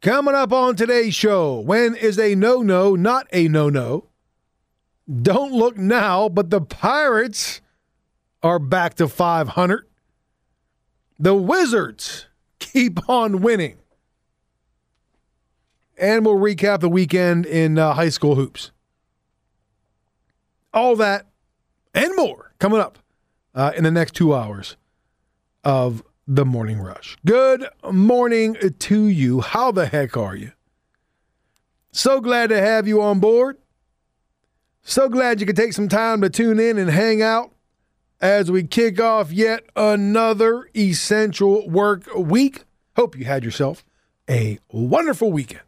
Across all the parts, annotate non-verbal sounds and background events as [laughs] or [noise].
Coming up on today's show, when is a no no not a no no? Don't look now, but the Pirates are back to 500. The Wizards keep on winning. And we'll recap the weekend in uh, high school hoops. All that and more coming up uh, in the next two hours of the morning rush. Good morning to you. How the heck are you? So glad to have you on board. So glad you could take some time to tune in and hang out as we kick off yet another essential work week. Hope you had yourself a wonderful weekend.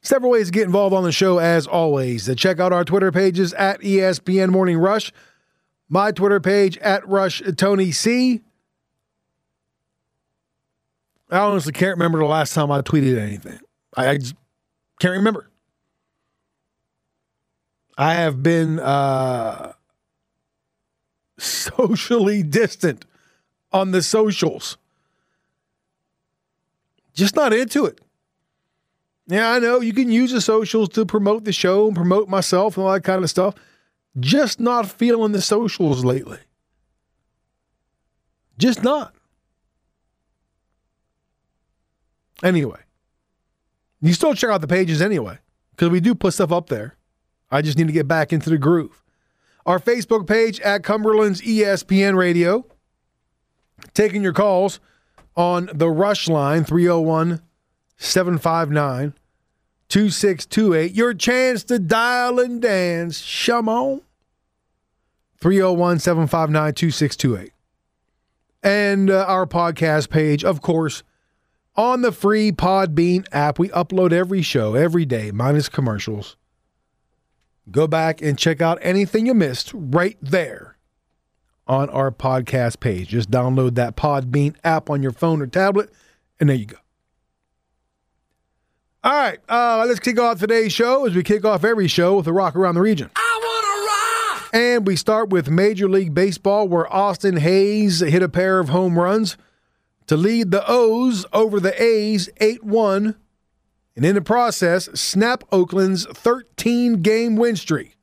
Several ways to get involved on the show, as always. Check out our Twitter pages at ESPN Morning Rush my Twitter page at Rush Tony C. I honestly can't remember the last time I tweeted anything. I, I can't remember. I have been uh, socially distant on the socials. Just not into it. Yeah, I know you can use the socials to promote the show and promote myself and all that kind of stuff. Just not feeling the socials lately. Just not. Anyway, you still check out the pages anyway, because we do put stuff up there. I just need to get back into the groove. Our Facebook page at Cumberland's ESPN Radio. Taking your calls on the Rush line 301 759 2628. Your chance to dial and dance. Shum on. 301 759 2628. And uh, our podcast page, of course, on the free Podbean app. We upload every show every day, minus commercials. Go back and check out anything you missed right there on our podcast page. Just download that Podbean app on your phone or tablet, and there you go. All right, uh, let's kick off today's show as we kick off every show with a rock around the region. I want to rock. And we start with Major League Baseball, where Austin Hays hit a pair of home runs to lead the O's over the A's 8 1, and in the process, snap Oakland's 13 game win streak.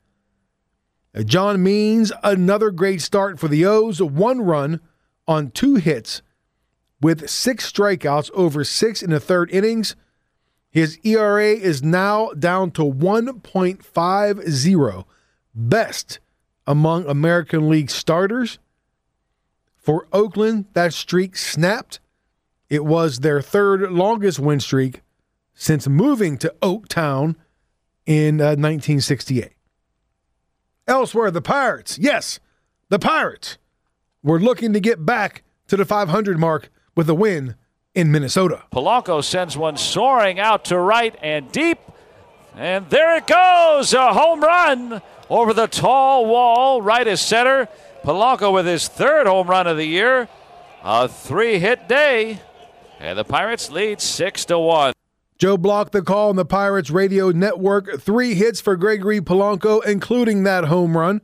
John Means, another great start for the O's, one run on two hits with six strikeouts over six in the third innings. His ERA is now down to 1.50, best among American League starters. For Oakland, that streak snapped. It was their third longest win streak since moving to Oaktown in uh, 1968. Elsewhere, the Pirates, yes, the Pirates were looking to get back to the 500 mark with a win in Minnesota. Polanco sends one soaring out to right and deep. And there it goes, a home run over the tall wall, right as center. Polanco with his third home run of the year. A three hit day. And the Pirates lead 6 to 1. Joe blocked the call on the Pirates radio network. Three hits for Gregory Polanco, including that home run,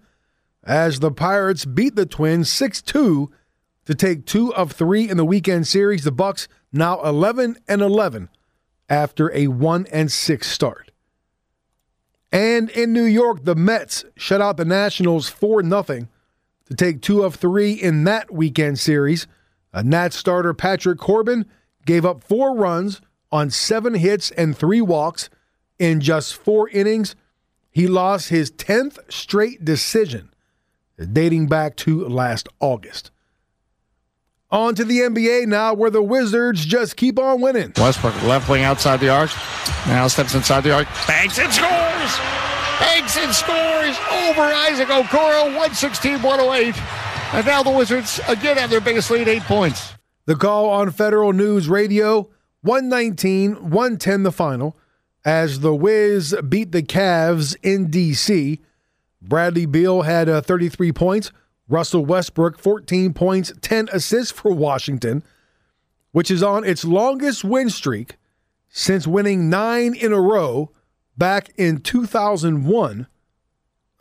as the Pirates beat the Twins 6 2 to take two of three in the weekend series. The Bucks now 11 and 11 after a 1 and 6 start. And in New York, the Mets shut out the Nationals 4 0 to take two of three in that weekend series. A Nat starter, Patrick Corbin, gave up four runs on seven hits and three walks in just four innings. He lost his 10th straight decision, dating back to last August. On to the NBA now, where the Wizards just keep on winning. Westbrook, left wing outside the arc. Now steps inside the arc. Banks and scores! Banks and scores over Isaac Okoro, 116 108. And now the Wizards again have their biggest lead, eight points. The call on Federal News Radio 119 110 the final as the Wiz beat the Cavs in D.C. Bradley Beal had uh, 33 points. Russell Westbrook, 14 points, 10 assists for Washington, which is on its longest win streak since winning nine in a row back in 2001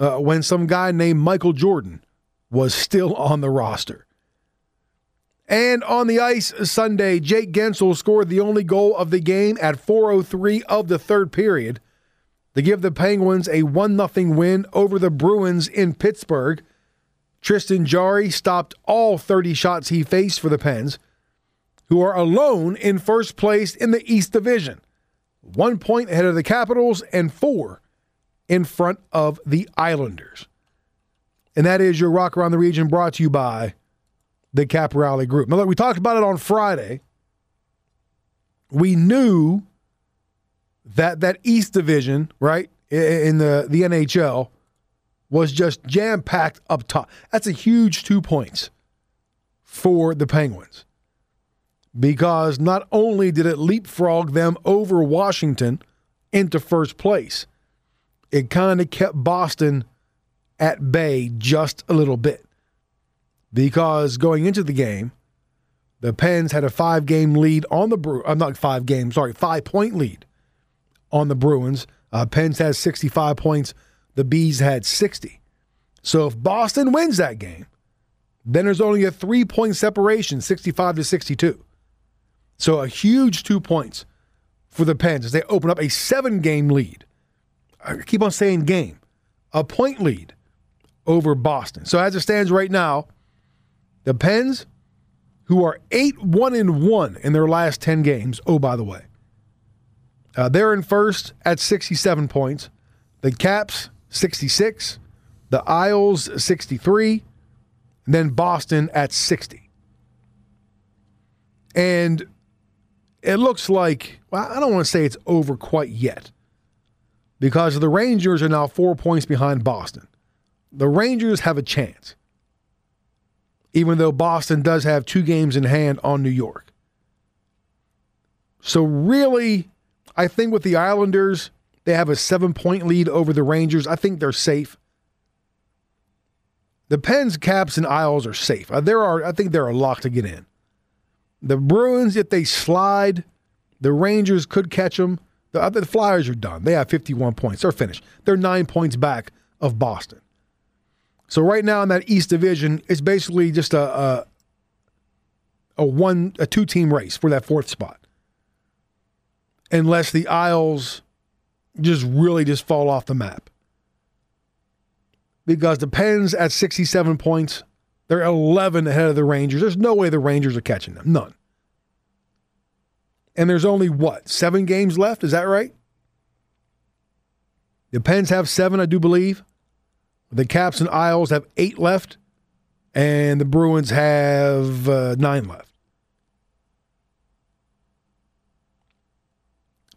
uh, when some guy named Michael Jordan was still on the roster. And on the ice Sunday, Jake Guentzel scored the only goal of the game at 4:03 of the third period to give the Penguins a 1-0 win over the Bruins in Pittsburgh. Tristan Jarry stopped all 30 shots he faced for the Pens, who are alone in first place in the East Division. 1 point ahead of the Capitals and 4 in front of the Islanders. And that is your Rock Around the Region brought to you by the Cap Rally Group. Now, look, we talked about it on Friday. We knew that that East Division, right, in the, the NHL, was just jam packed up top. That's a huge two points for the Penguins because not only did it leapfrog them over Washington into first place, it kind of kept Boston at bay just a little bit. Because going into the game, the Pens had a five game lead on the Brew. I'm uh, not five games, sorry, five point lead on the Bruins. Uh, Pens has 65 points. The Bees had 60. So if Boston wins that game, then there's only a three point separation, 65 to 62. So a huge two points for the Pens as they open up a seven game lead. I keep on saying game, a point lead over Boston. So as it stands right now, the Pens, who are 8 1 and 1 in their last 10 games, oh, by the way, uh, they're in first at 67 points. The Caps, 66. The Isles, 63. And then Boston at 60. And it looks like, well, I don't want to say it's over quite yet because the Rangers are now four points behind Boston. The Rangers have a chance, even though Boston does have two games in hand on New York. So, really, I think with the Islanders, they have a seven point lead over the Rangers. I think they're safe. The Pens, Caps, and Isles are safe. Uh, there are, I think they're a lock to get in. The Bruins, if they slide, the Rangers could catch them. The, the Flyers are done. They have 51 points. They're finished. They're nine points back of Boston. So right now in that East Division, it's basically just a, a a one a two team race for that fourth spot. Unless the Isles just really just fall off the map. Because the Pens at 67 points, they're 11 ahead of the Rangers. There's no way the Rangers are catching them. None. And there's only what, seven games left? Is that right? The Pens have seven, I do believe. The Caps and Isles have eight left. And the Bruins have uh, nine left.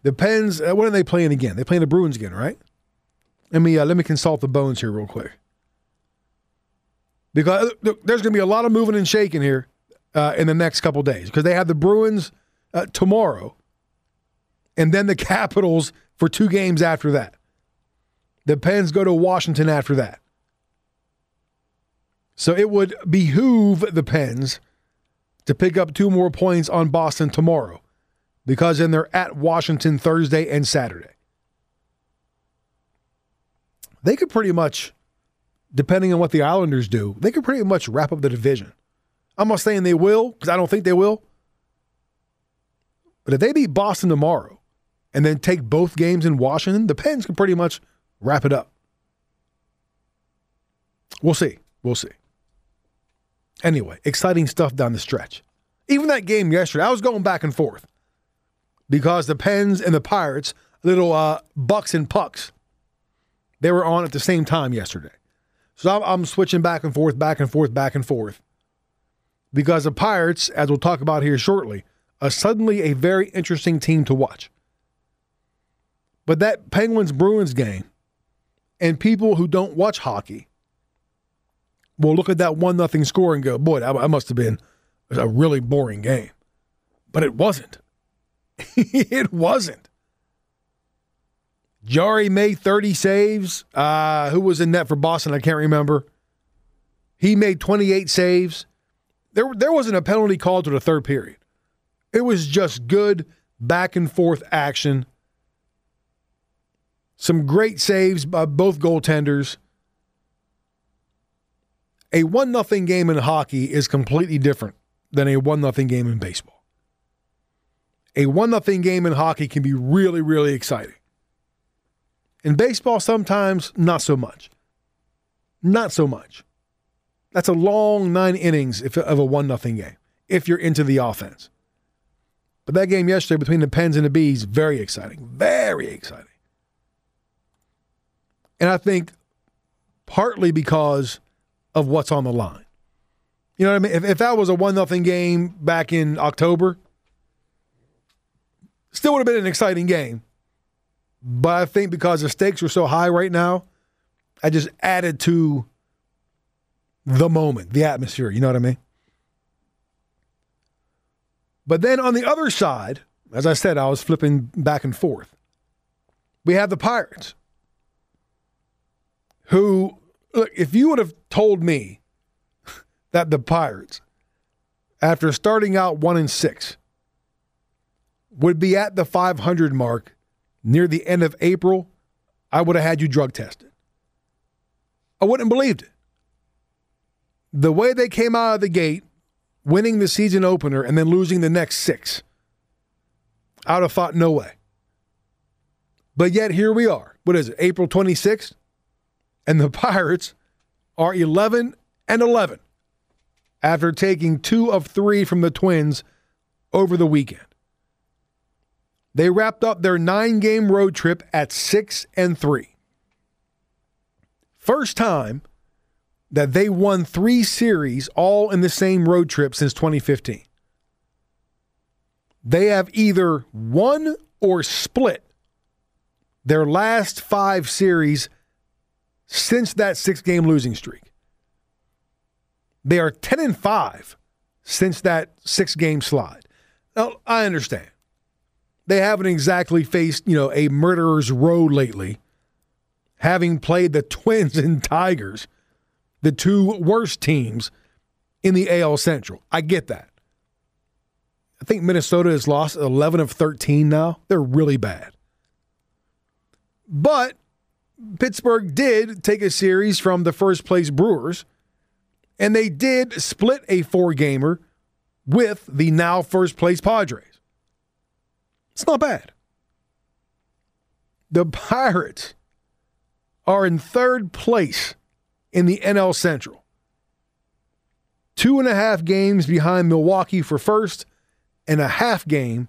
The Pens, uh, when are they playing again? They playing the Bruins again, right? Let me uh, let me consult the bones here real quick because uh, there's going to be a lot of moving and shaking here uh, in the next couple days because they have the Bruins uh, tomorrow, and then the [laughs] Capitals for two games after that. The Pens go to Washington after that. So it would behoove the Pens to pick up two more points on Boston tomorrow because then they're at Washington Thursday and Saturday. They could pretty much depending on what the Islanders do, they could pretty much wrap up the division. I'm not saying they will, because I don't think they will. But if they beat Boston tomorrow and then take both games in Washington, the Pens can pretty much wrap it up. We'll see. We'll see. Anyway, exciting stuff down the stretch. Even that game yesterday, I was going back and forth because the Pens and the Pirates, little uh, bucks and pucks, they were on at the same time yesterday. So I'm, I'm switching back and forth, back and forth, back and forth. Because the Pirates, as we'll talk about here shortly, are suddenly a very interesting team to watch. But that Penguins Bruins game, and people who don't watch hockey will look at that one nothing score and go, "Boy, that must have been a really boring game." But it wasn't. [laughs] it wasn't. Jarry made 30 saves. Uh, who was in net for Boston? I can't remember. He made 28 saves. There, there wasn't a penalty called to the third period. It was just good back and forth action. Some great saves by both goaltenders. A 1 nothing game in hockey is completely different than a 1 0 game in baseball. A 1 0 game in hockey can be really, really exciting. In baseball, sometimes not so much. Not so much. That's a long nine innings if, of a 1 0 game if you're into the offense. But that game yesterday between the Pens and the Bees, very exciting. Very exciting. And I think partly because of what's on the line. You know what I mean? If, if that was a 1 0 game back in October, still would have been an exciting game. But I think because the stakes are so high right now, I just added to the moment, the atmosphere. You know what I mean? But then on the other side, as I said, I was flipping back and forth. We have the Pirates, who, look, if you would have told me [laughs] that the Pirates, after starting out one and six, would be at the 500 mark near the end of April, I would have had you drug tested. I wouldn't have believed it. The way they came out of the gate, winning the season opener and then losing the next six, I would have thought, no way. But yet here we are. What is it, April 26th? And the [laughs] Pirates are 11 and 11 after taking two of three from the Twins over the weekend. They wrapped up their nine game road trip at six and three. First time that they won three series all in the same road trip since 2015. They have either won or split their last five series since that six game losing streak. They are 10 and 5 since that six game slide. Now, I understand they haven't exactly faced, you know, a murderer's row lately, having played the [laughs] Twins and Tigers, the two worst teams in the AL Central. I get that. I think Minnesota has lost 11 of 13 now. They're really bad. But Pittsburgh did take a series from the first place Brewers, and they did split a four gamer with the now first place Padres. It's not bad. The Pirates are in third place in the NL Central. Two and a half games behind Milwaukee for first, and a half game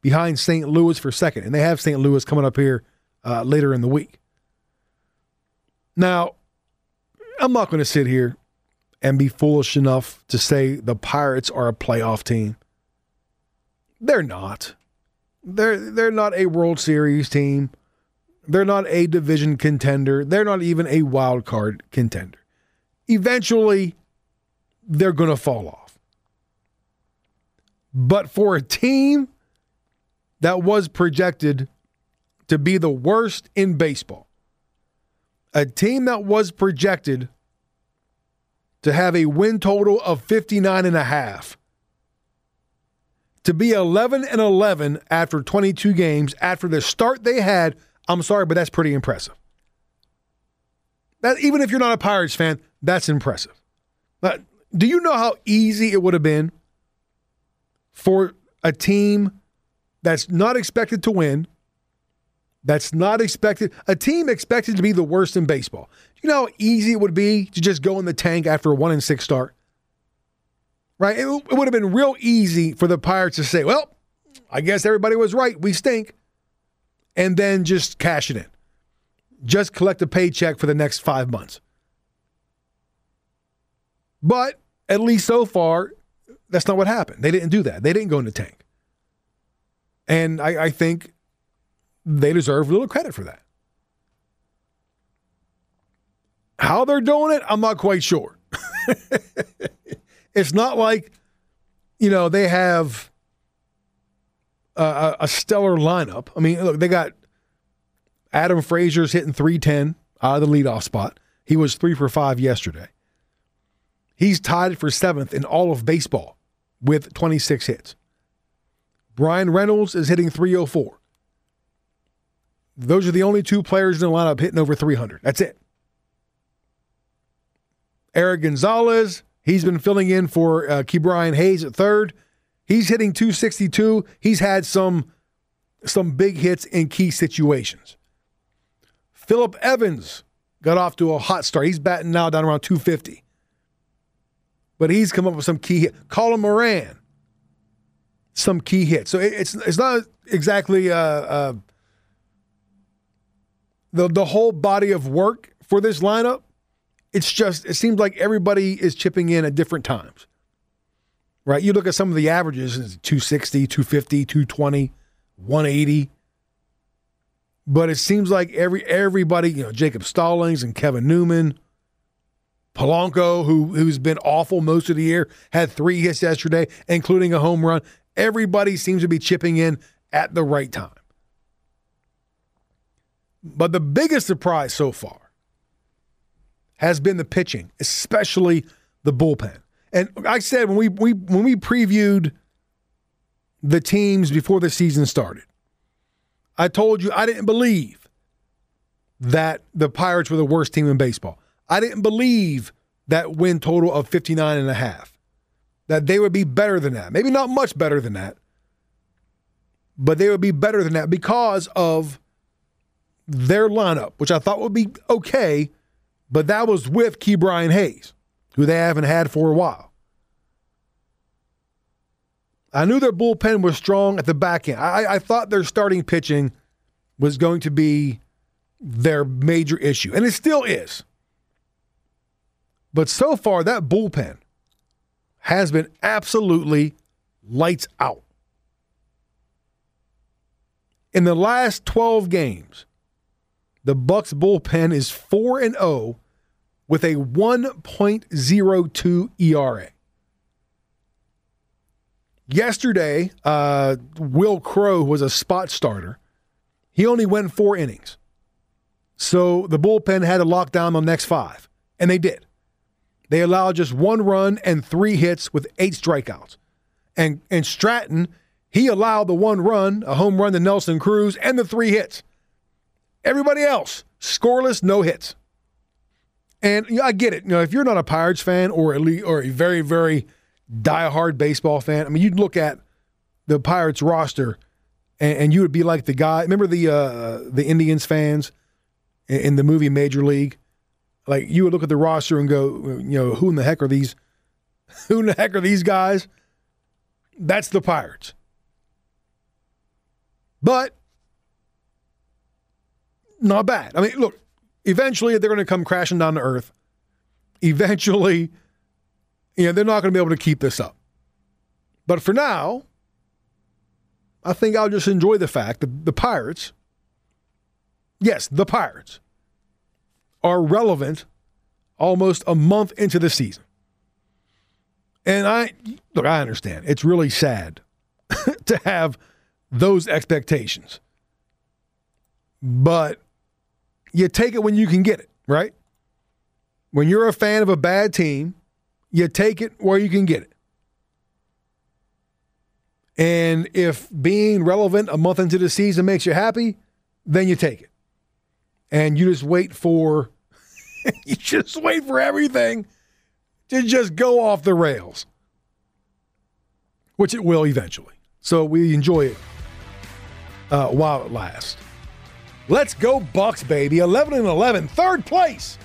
behind St. Louis for second. And they have St. Louis coming up here uh, later in the week. Now, I'm not going to sit here and be foolish enough to say the Pirates are a playoff team. They're not. They're they're not a World Series team. They're not a division contender. They're not even a wild card contender. Eventually, they're going to fall off. But for a team that was projected to be the worst in baseball, a team that was projected to have a win total of 59 and a half to be 11 and 11 after 22 games after the start they had, I'm sorry, but that's pretty impressive. That even if you're not a Pirates fan, that's impressive. Do you know how easy it would have been for a team that's not expected to win, that's not expected, a team expected to be the worst in baseball? Do you know how easy it would be to just go in the tank after a one and six start? Right? It, it would have been real easy for the Pirates to say, well, I guess everybody was right. We stink. And then just cash it in. Just collect a paycheck for the next five months. But at least so far, that's not what happened. They didn't do that. They didn't go in the tank. And I, I think they deserve a little credit for that. How they're doing it, I'm not quite sure. [laughs] It's not like, you know, they have a, a stellar lineup. I mean, look, they got Adam Frazier's hitting 310 out of the leadoff spot. He was three for five yesterday. He's tied for seventh in all of baseball with 26 hits. Bryan Reynolds is hitting 304. Those are the only two players in the lineup hitting over 300. That's it. Erik Gonzalez He's been filling in for uh, Ke'Bryan Hayes at third. He's hitting 262. He's had some some big hits in key situations. Philip Evans got off to a hot start. He's batting now down around 250. But he's come up with some key hit. Colin Moran, some key hits. So it's it's not exactly uh, uh, the the whole body of work for this lineup. It's just it seems like everybody is chipping in at different times. Right? You look at some of the averages, it's 260, 250, 220, 180. But it seems like every everybody, you know, Jacob Stallings and Kevin Newman, Polanco, who who's been awful most of the year, had three hits yesterday, including a home run. Everybody seems to be chipping in at the right time. But the biggest surprise so far has been the pitching, especially the bullpen. And I said when we, we when we previewed the teams before the season started, I told you I didn't believe that the Pirates were the worst team in baseball. I didn't believe that win total of 59 and a half. That they would be better than that. Maybe not much better than that. But they would be better than that because of their lineup, which I thought would be okay, but that was with Ke'Bryan Hayes, who they haven't had for a while. I knew their bullpen was strong at the back end. I, I thought their starting pitching was going to be their major issue, and it still is. But so far, that bullpen has been absolutely lights out. In the last 12 games, the Bucks bullpen is 4 and 0 with a 1.02 ERA. Yesterday, uh, Wil Crowe was a spot starter. He only went four innings. So the bullpen had to lock down the next five, and they did. They allowed just one run and three hits with eight strikeouts. And, and Stratton, he allowed the one run, a home run to Nelson Cruz, and the three hits. Everybody else, scoreless, no hits. And you know, I get it. You know, if you're not a Pirates fan or a, or a very, very diehard baseball fan, I mean, you'd look at the Pirates roster and, and you would be like the guy. Remember the uh, the Indians fans in, in the movie Major League? Like you would look at the roster and go, you know, who in the heck are these? [laughs] Who in the heck are these guys? That's the Pirates. But not bad. I mean, look, eventually they're going to come crashing down to earth. Eventually, you know, they're not going to be able to keep this up. But for now, I think I'll just enjoy the fact that the Pirates, yes, the Pirates, are relevant almost a month into the season. And I, look, I understand. It's really sad [laughs] to have those expectations. But you take it when you can get it, right? When you're a fan of a bad team, you take it where you can get it. And if being relevant a month into the season makes you happy, then you take it. And you just wait for [laughs] you just wait for everything to just go off the rails. Which it will eventually. So we enjoy it uh, while it lasts. Let's go Bucks, baby. 11 and 11, third place.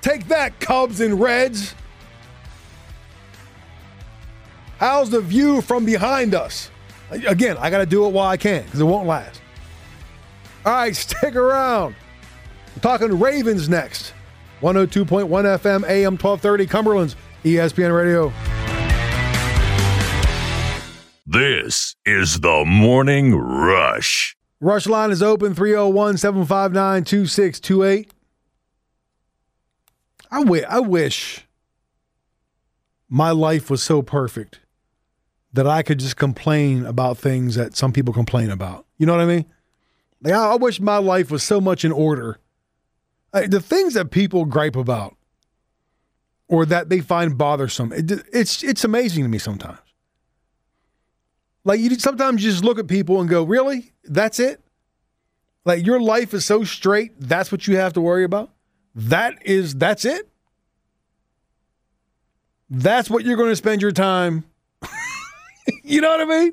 Take that, Cubs and Reds. How's the view from behind us? Again, I got to do it while I can because it won't last. All right, [laughs] stick around. We're talking Ravens next. 102.1 FM, AM 1230, Cumberland's ESPN Radio. This is the Morning Rush. Rush line is open 301 759 2628. I, w- I wish my life was so perfect that I could just complain about things that some people complain about. You know what I mean? Like, I, I wish my life was so much in order. Like, the things that people gripe about or that they find bothersome, it, it's, it's amazing to me sometimes. Like you sometimes you just look at people and go, "Really? That's it?" Like your life is so straight, that's what you have to worry about? That is that's it? That's what you're going to spend your time. [laughs] you know what I mean?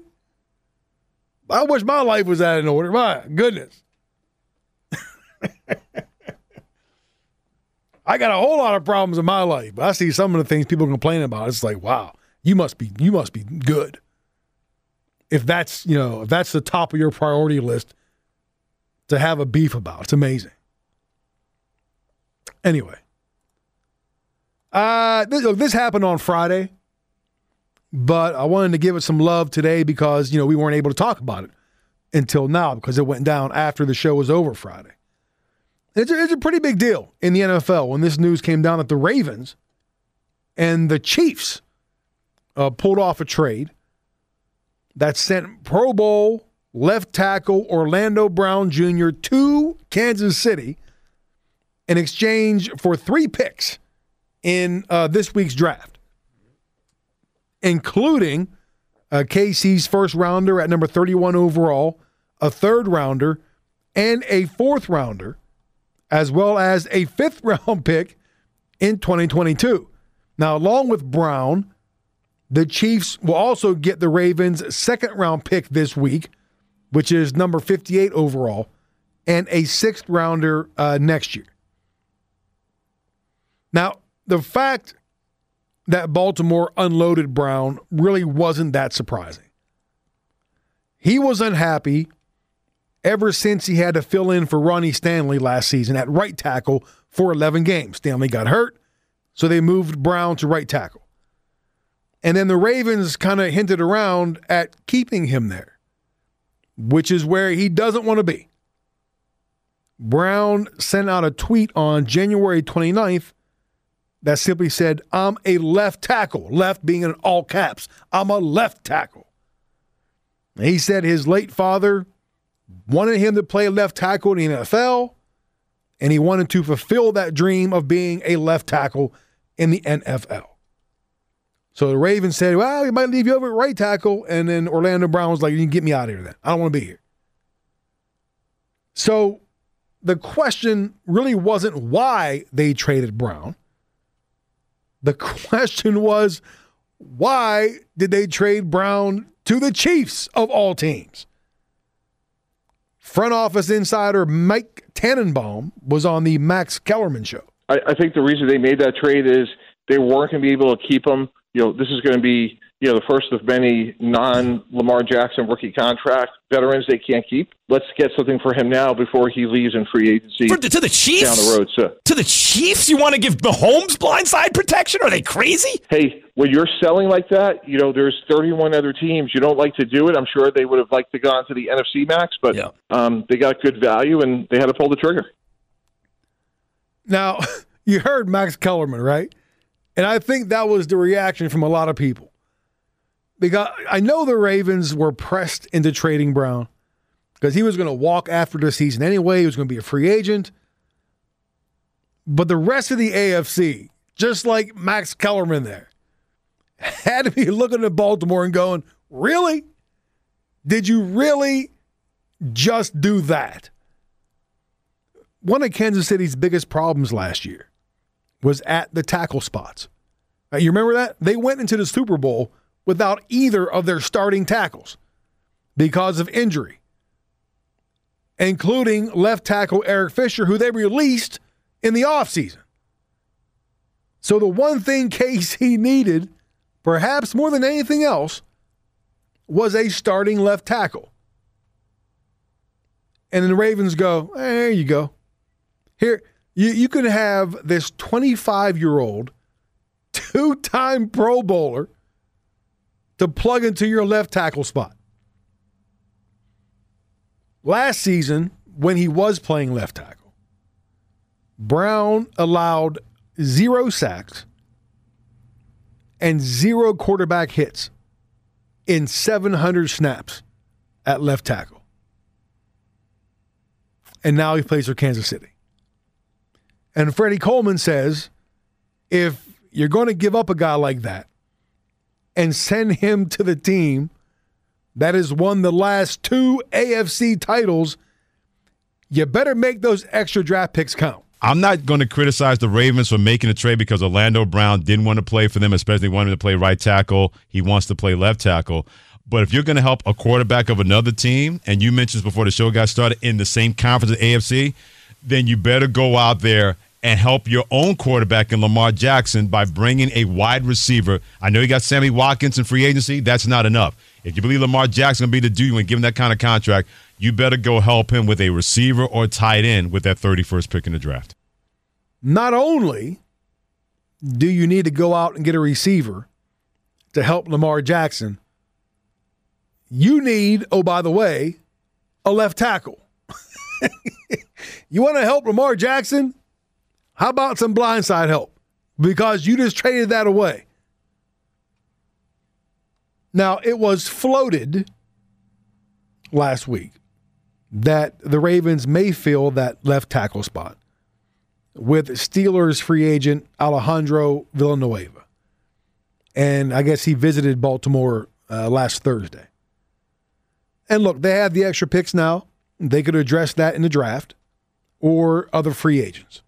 I wish my life was that in order. My goodness. [laughs] I got a whole lot of problems in my life, but I see some of the things people complain about. It's like, wow, you must be you must be good. If that's you know if that's the top of your priority list to have a beef about, it's amazing. Anyway, uh, this, look, this happened on Friday, but I wanted to give it some love today because you know we weren't able to talk about it until now because it went down after the show was over Friday. It's a, it's a pretty big deal in the NFL when this news came down that the Ravens and the Chiefs uh, pulled off a trade that sent Pro Bowl left tackle Orlando Brown Jr. to Kansas City in exchange for three picks in uh, this week's draft, including uh, KC's first rounder at number 31 overall, a third rounder, and a fourth rounder as well as a fifth [laughs] round pick in 2022. Now, along with Brown, the Chiefs will also get the Ravens' second round pick this week, which is number 58 overall, and a sixth rounder uh, next year. Now, the fact that Baltimore unloaded Brown really wasn't that surprising. He was unhappy ever since he had to fill in for Ronnie Stanley last season at right tackle for 11 games. Stanley got hurt, so they moved Brown to right tackle. And then the Ravens kind of hinted around at keeping him there, which is where he doesn't want to be. Brown sent out a tweet on January 29th that simply said, I'm a left tackle, left being in all caps. I'm a left tackle. he said his late father wanted him to play left tackle in the NFL, and he wanted to fulfill that dream of being a left tackle in the NFL. So the Ravens said, well, we might leave you over at right tackle. And then Orlando Brown was like, you can get me out of here then. I don't want to be here. So the question really wasn't why they traded Brown. The [laughs] question was, why did they trade Brown to the Chiefs of all teams? Front office insider Mike Tannenbaum was on the Max Kellerman show. I, I think the reason they made that trade is they weren't going to be able to keep him. You know, this is going to be you know the first of many non Lamar Jackson rookie contract veterans they can't keep. Let's get something for him now before he leaves in free agency. For, to the Chiefs down the road. So. To the Chiefs, you want to give Mahomes blindside protection? Are they crazy? Hey, when you're selling like that, you know there's 31 other teams. You don't like to do it. I'm sure they would have liked to go on to the NFC Max, but yeah. um, they got good value and they had to pull the trigger. Now, [laughs] you heard Max Kellerman, right? And I think that was the reaction from a lot of people. Because I know the Ravens were pressed into trading Brown because he was going to walk after the season anyway. He was going to be a free agent. But the rest of the AFC, just like Max Kellerman there, [laughs] had to be looking at Baltimore and going, Really? Did you really just do that? One of Kansas City's biggest problems last year was at the tackle spots. Now, you remember that? They went into the Super Bowl without either of their starting tackles because of injury, including left tackle Eric Fisher, who they released in the offseason. So the one thing [laughs] KC needed, perhaps more than anything else, was a starting left tackle. And then the Ravens go, there you go. Here, you, you can have this 25 year old, two time Pro Bowler to plug into your left tackle spot. Last season, when he was playing left tackle, Brown allowed zero sacks and zero quarterback hits in 700 snaps at left tackle. And now he plays for Kansas City. And Freddie Coleman says if you're going to give up a guy like that, and send him to the team that has won the last two AFC titles, you better make those extra draft picks count. I'm not going to criticize the Ravens for making a trade because Orlando Brown didn't want to play for them, especially wanting to play right tackle. He wants to play left tackle. But if you're going to help a quarterback of another team, and you mentioned this before the show got started, in the same conference as AFC, then you better go out there and help your own quarterback in Lamar Jackson by bringing a wide receiver. I know you got Sammy Watkins in free agency. That's not enough. If you believe Lamar Jackson to be the dude and give him that kind of contract, you better go help him with a receiver or tight end with that 31st pick in the draft. Not only do you need to go out and get a receiver to help Lamar Jackson, you need, oh, by the way, a left tackle. [laughs] you want to help Lamar Jackson? How about some blindside help? Because you just traded that away. Now, it was floated last week that the Ravens may fill that left tackle spot with Steelers free agent Alejandro Villanueva. And I guess he visited Baltimore uh, last Thursday. And look, they have the extra picks now. They could address that in the draft or other free agents.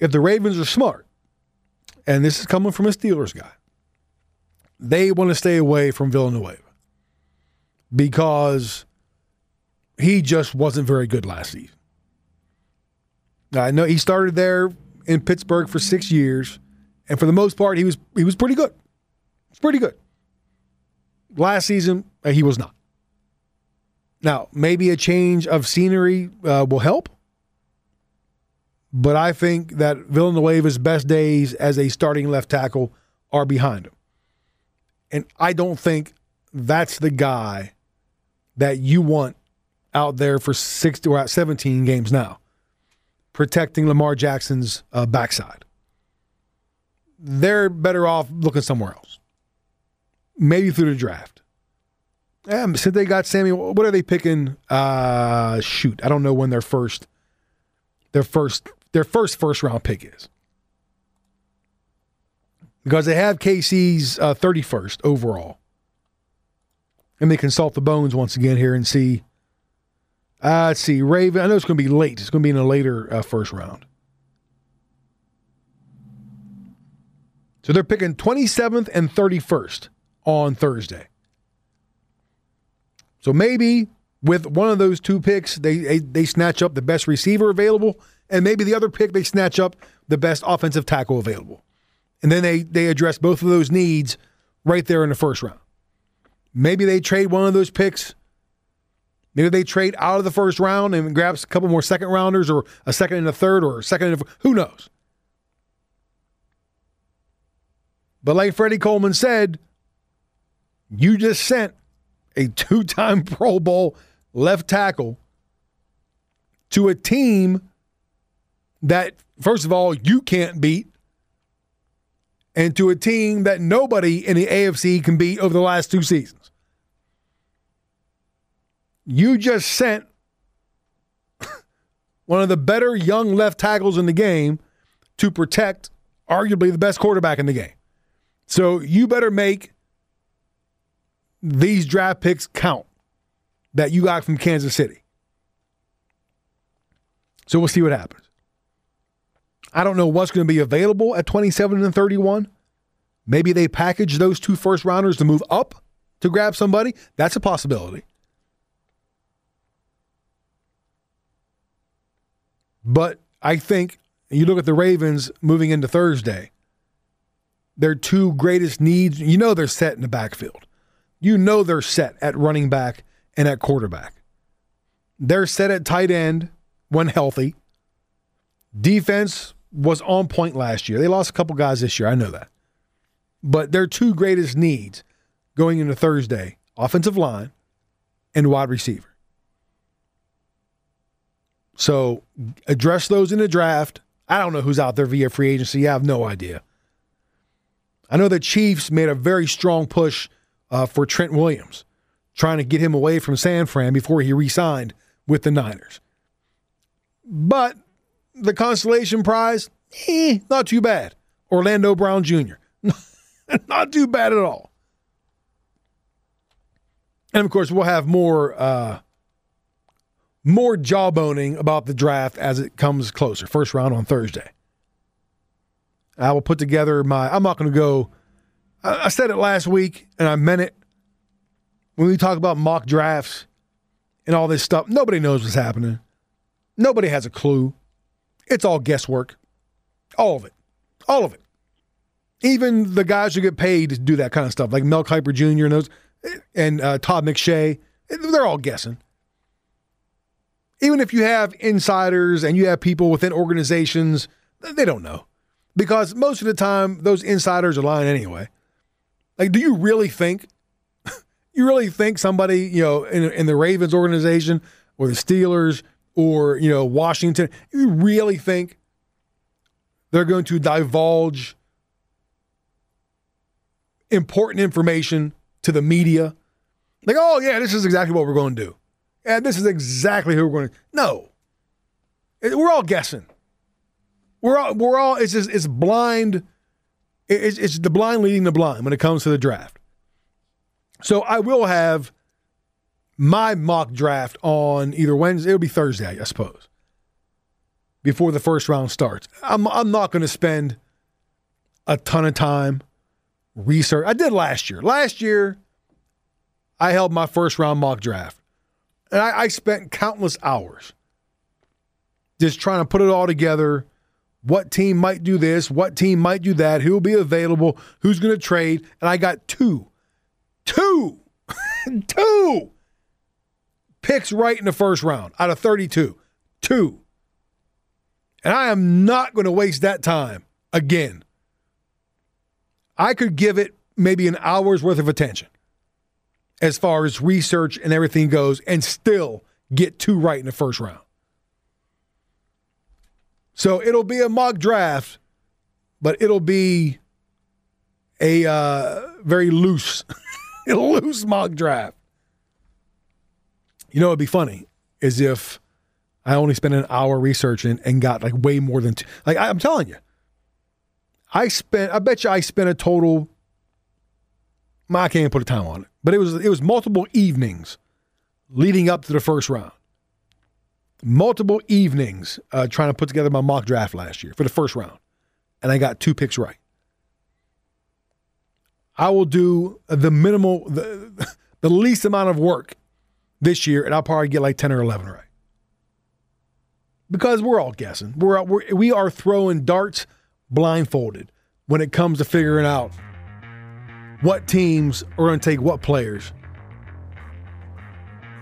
If the Ravens are smart, and this is coming from a Steelers guy, they want to stay away from Villanueva because he just wasn't very good last season. I know he started there in Pittsburgh for six years, and for the most part, he was he was pretty good. It's pretty good. Last season, uh, he was not. Now, maybe a change of scenery uh, will help, but I think that Villanueva's best days as a starting left tackle are behind him. And I don't think that's the guy that you want out there for 60 or 17 games now, protecting Lamar Jackson's uh, backside. They're better off looking somewhere else, maybe through the draft. Um, since they got Sammy, what are they picking? Uh, shoot, I don't know when their first, their first, their first first round pick is because they have KC's uh, 31st overall. And they consult the bones once again here and see. Uh, let's see. Raven, I know it's going to be late. It's going to be in a later uh, first round. So they're picking 27th and 31st on Thursday. So maybe with one of those two picks, they, they, they snatch up the best receiver available, and maybe the other pick they snatch up the best offensive tackle available. And then they they address both of those needs right there in the first round. Maybe they trade one of those picks. Maybe they trade out of the first round and grabs a couple more second rounders or a second and a third or a second and a who knows. But like Freddie Coleman said, you just sent a two-time [laughs] Pro Bowl left tackle to a team that first of all you can't beat and to a team that nobody in the AFC can beat over the last two seasons. You just sent [laughs] one of the better young left tackles in the game to protect arguably the best quarterback in the game. So you better make these draft picks count that you got from Kansas City. So we'll see what happens. I don't know what's going to be available at 27 and 31. Maybe they package those two first rounders to move up to grab somebody. That's a possibility. But I think you look at the Ravens moving into Thursday, their two greatest needs, you know they're set in the backfield. You know they're set at running back and at quarterback. They're set at tight end when healthy. Defense was on point last year. They lost a couple guys this year. I know that. But their two greatest needs going into Thursday offensive line and wide receiver. So address those in the draft. I don't know who's out there via free agency. I have no idea. I know the Chiefs made a very strong push uh, for Trent Williams, trying to get him away from San Fran before he re signed with the Niners. But the consolation prize, eh, not too bad. Orlando Brown Jr. [laughs] not too bad at all. And of course, we'll have more uh, more jawboning about the draft as it comes closer. First round on Thursday. I will put together my. I'm not going to go. I, I said it last week, and I meant it. When we talk about mock drafts and all this stuff, nobody knows what's happening. Nobody has a clue. It's all guesswork. All of it. All of it. Even the guys who get paid to do that kind of stuff, like Mel Kiper Jr. and those, and uh, Todd McShay, they're all guessing. Even if you have insiders and you have people within organizations, they don't know because most of the time those insiders are lying anyway. Like, do you really think? [laughs] you really think somebody, you know, in, in the Ravens organization or the Steelers or you know Washington, you really think they're going to divulge important information to the media? Like, oh yeah, this is exactly what we're going to do. And this is exactly who we're going to. No, we're all guessing. We're all, we're all. It's just it's blind. It's, it's the blind leading the blind when it comes to the draft. So I will have my mock draft on either Wednesday. It'll be Thursday, I suppose, before the first round starts. I'm I'm not going to spend a ton of time research. I did last year. Last year, I held my first round mock draft, and I, I spent countless hours just trying to put it all together. What team might do this? What team might do that? Who will be available? Who's going to trade? And I got two, two, [laughs] two picks right in the first round out of 32. Two. And I am not going to waste that time again. I could give it maybe an hour's worth of attention as far as research and everything goes and still get two right in the first round. So it'll be a mock draft, but it'll be a uh, very loose, [laughs] loose mock draft. You know, it'd be funny is if I only spent an hour researching and got like way more than two. Like I, I'm telling you, I spent. I bet you I spent a total. I can't put a time on it, but it was it was multiple evenings leading up to the first round. Multiple evenings uh, trying to put together my mock draft last year for the first round, and I got two picks right. I will do the minimal, the, [laughs] the least amount of work this year, and I'll probably get like 10 or 11 right. Because we're all guessing. We're, we're we are throwing darts blindfolded when it comes to figuring out what teams are going to take what players.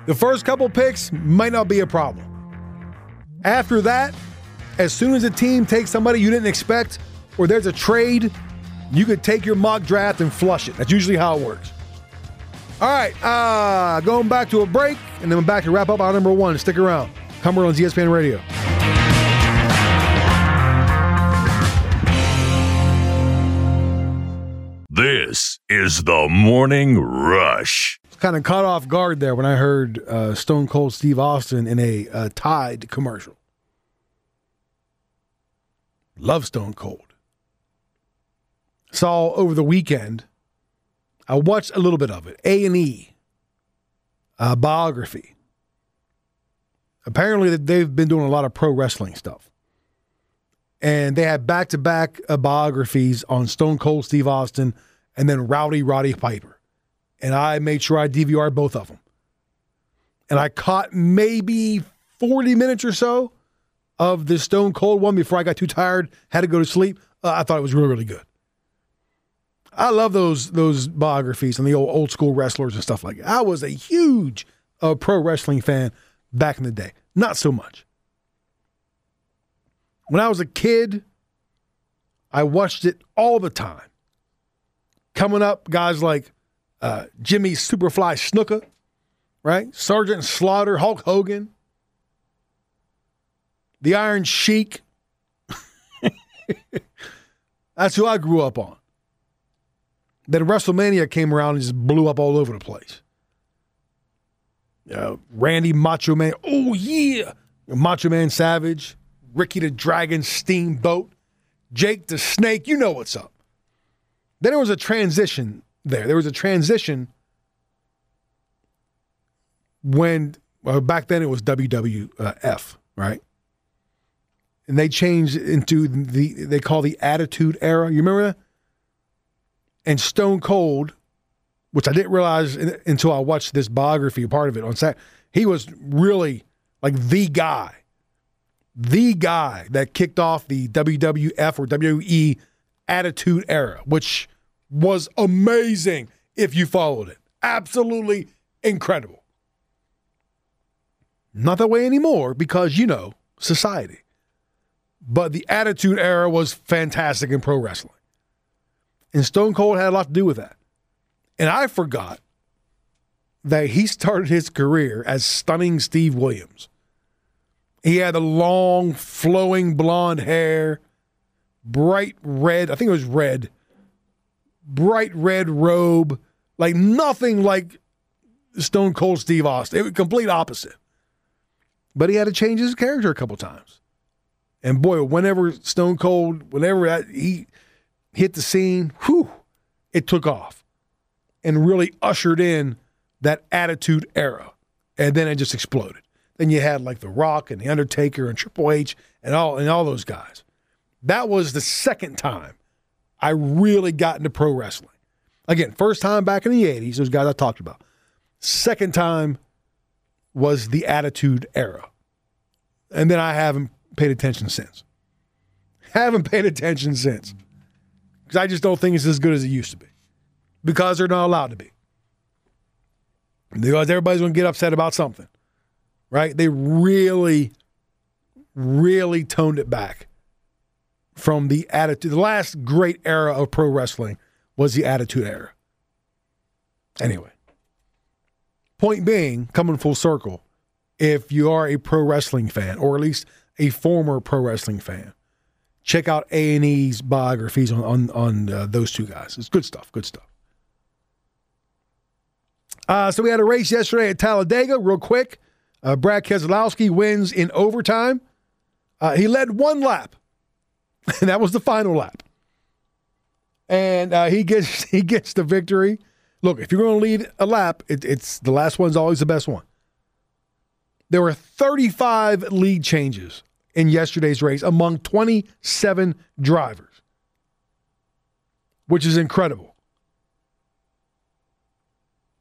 The first couple picks might not be a problem. After that, as soon as a team takes somebody you didn't expect or there's a trade, you could take your mock draft and flush it. That's usually how it works. All right, uh, going back to a break, and then we're back to wrap up our number one. Stick around. Cumberland's ESPN Radio. This is the Morning Rush. Kind of caught off guard there when I heard uh, Stone Cold Steve Austin in a uh, Tide commercial. Love Stone Cold. Saw over the weekend. I watched a little bit of it. A and E uh, biography. Apparently, they've been doing a lot of pro wrestling stuff, and they had back to back biographies on Stone Cold Steve Austin and then Rowdy Roddy Piper, and I made sure I DVR both of them, and I caught maybe forty minutes or so of the Stone Cold one before I got too tired, had to go to sleep. Uh, I thought it was really really good. I love those those biographies and the old old school wrestlers and stuff like that. I was a huge uh, pro wrestling fan back in the day. Not so much. When I was a kid, I watched it all the time. Coming up, guys like uh, Jimmy Superfly Snuka, right? Sergeant Slaughter, Hulk Hogan, the Iron Sheik. [laughs] That's who I grew up on. Then WrestleMania came around and just blew up all over the place. Uh, Randy Macho Man, oh yeah, Macho Man Savage, Ricky the Dragon Steamboat, Jake the Snake, you know what's up. Then there was a transition there. There was a transition when Well, back then it was WWF, right? And they changed into the they call the Attitude Era. You remember that? And Stone Cold, which I didn't realize in- until I watched this biography, part of it on Saturday, he was really like the guy, the guy that kicked off the WWF or WWE Attitude Era, which was amazing if you followed it. Absolutely incredible. Not that way anymore because, you know, society. But the Attitude Era was fantastic in pro wrestling. And Stone Cold had a lot to do with that. And I forgot that he started his career as stunning Steve Williams. He had the long, flowing blonde hair, bright red, I think it was red, bright red robe, like nothing like Stone Cold Steve Austin. It was complete opposite. But he had to change his character a couple times. And boy, whenever Stone Cold, whenever that, he hit the scene, whew, it took off and really ushered in that attitude era. And then it just exploded. Then you had like The Rock and The Undertaker and Triple H and all and all those guys. That was the second time I really got into pro wrestling. Again, first time back in the 80s, those guys I talked about. Second time was the Attitude Era. And then I haven't paid attention since. Haven't paid attention since. Because I just don't think it's as good as it used to be. Because they're not allowed to be. Because everybody's going to get upset about something. Right? They really, really toned it back from the attitude. The last great era of pro wrestling was the Attitude Era. Anyway, point being, coming full circle, if you are a pro wrestling fan, or at least a former pro wrestling fan, check out A and E's biographies on on, on uh, those two guys. It's good stuff. Good stuff. Uh, so we had a race yesterday at Talladega. Real quick, uh, Brad Keselowski wins in overtime. Uh, he led one lap, and [laughs] that was the final lap. And uh, he gets [laughs] he gets the victory. Look, if you're going to lead a lap, it, it's the last one's always the best one. There were 35 lead changes in yesterday's race among 27 drivers, which is incredible.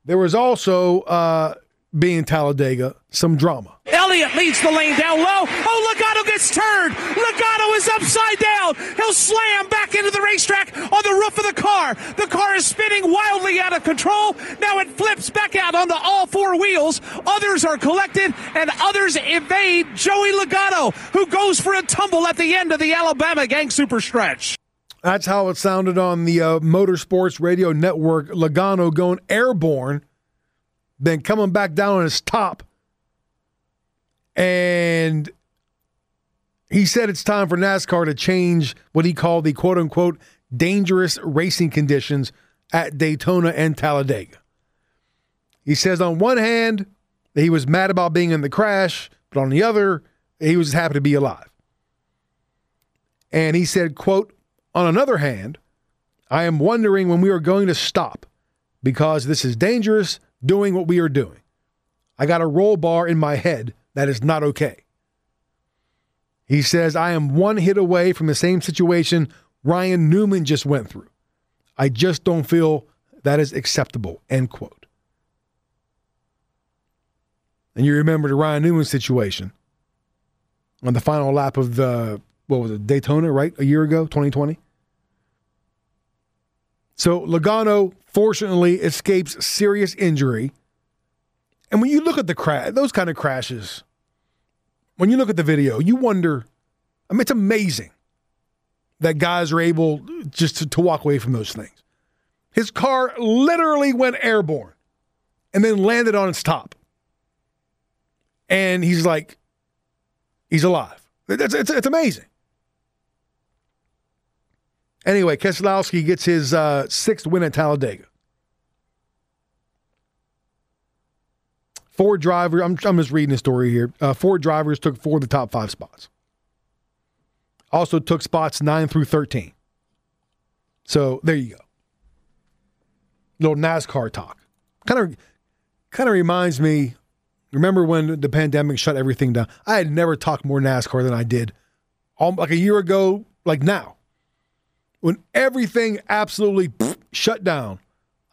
There was also, uh, being Talladega, some drama. Elliott leads the lane down low. Oh, Logano gets turned. Logano is upside down. He'll slam back into the racetrack on the roof of the car. The car is spinning wildly out of control. Now it flips back out onto all four wheels. Others are collected and others evade Joey Logano, who goes for a tumble at the end of the Alabama Gang Super Stretch. That's how it sounded on the uh, Motorsports Radio Network. Logano going airborne, then coming back down on his top. And he said it's time for NASCAR to change what he called the quote unquote dangerous racing conditions at Daytona and Talladega. He says, on one hand, that he was mad about being in the crash, but on the other, he was happy to be alive. And he said, quote, on another hand, I am wondering when we are going to stop because this is dangerous doing what we are doing. I got a roll bar in my head that is not okay. He says, I am one hit away from the same situation Ryan Newman just went through. I just don't feel that is acceptable. End quote. And you remember the Ryan Newman situation on the final lap of the, what was it, Daytona, right? A year ago, 2020. So Logano fortunately escapes serious injury. And when you look at the crash, those kind of crashes, when you look at the video, you wonder. I mean, it's amazing that guys are able just to, to walk away from those things. His car literally went airborne and then landed on its top. And he's like, he's alive. It's, it's, it's amazing. Anyway, Keselowski gets his uh, sixth win at Talladega. Four drivers, I'm, I'm just reading the story here. Uh, four drivers took four of the top five spots. Also took spots nine through 13. So there you go. Little NASCAR talk. Kind of kind of reminds me Remember when the pandemic shut everything down? I had never talked more NASCAR than I did um, like a year ago, like now. When everything absolutely [sniffs] shut down,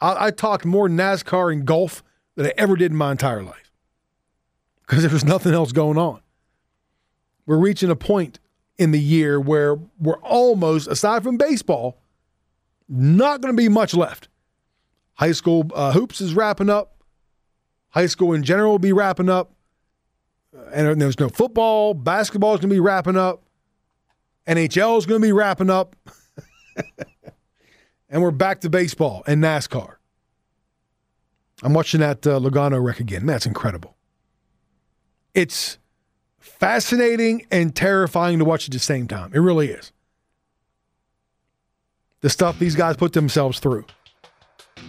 I, I talked more NASCAR and golf than I ever did in my entire life because there was nothing else going on. We're reaching a point in the year where we're almost, aside from baseball, not going to be much left. High school uh, hoops is wrapping up. High school in general will be wrapping up. And there's no football. Basketball is going to be wrapping up. NHL is going to be wrapping up. [laughs] [laughs] and we're back to baseball and NASCAR. I'm watching that uh, Logano wreck again. That's incredible. It's fascinating and terrifying to watch at the same time. It really is. The stuff these guys put themselves through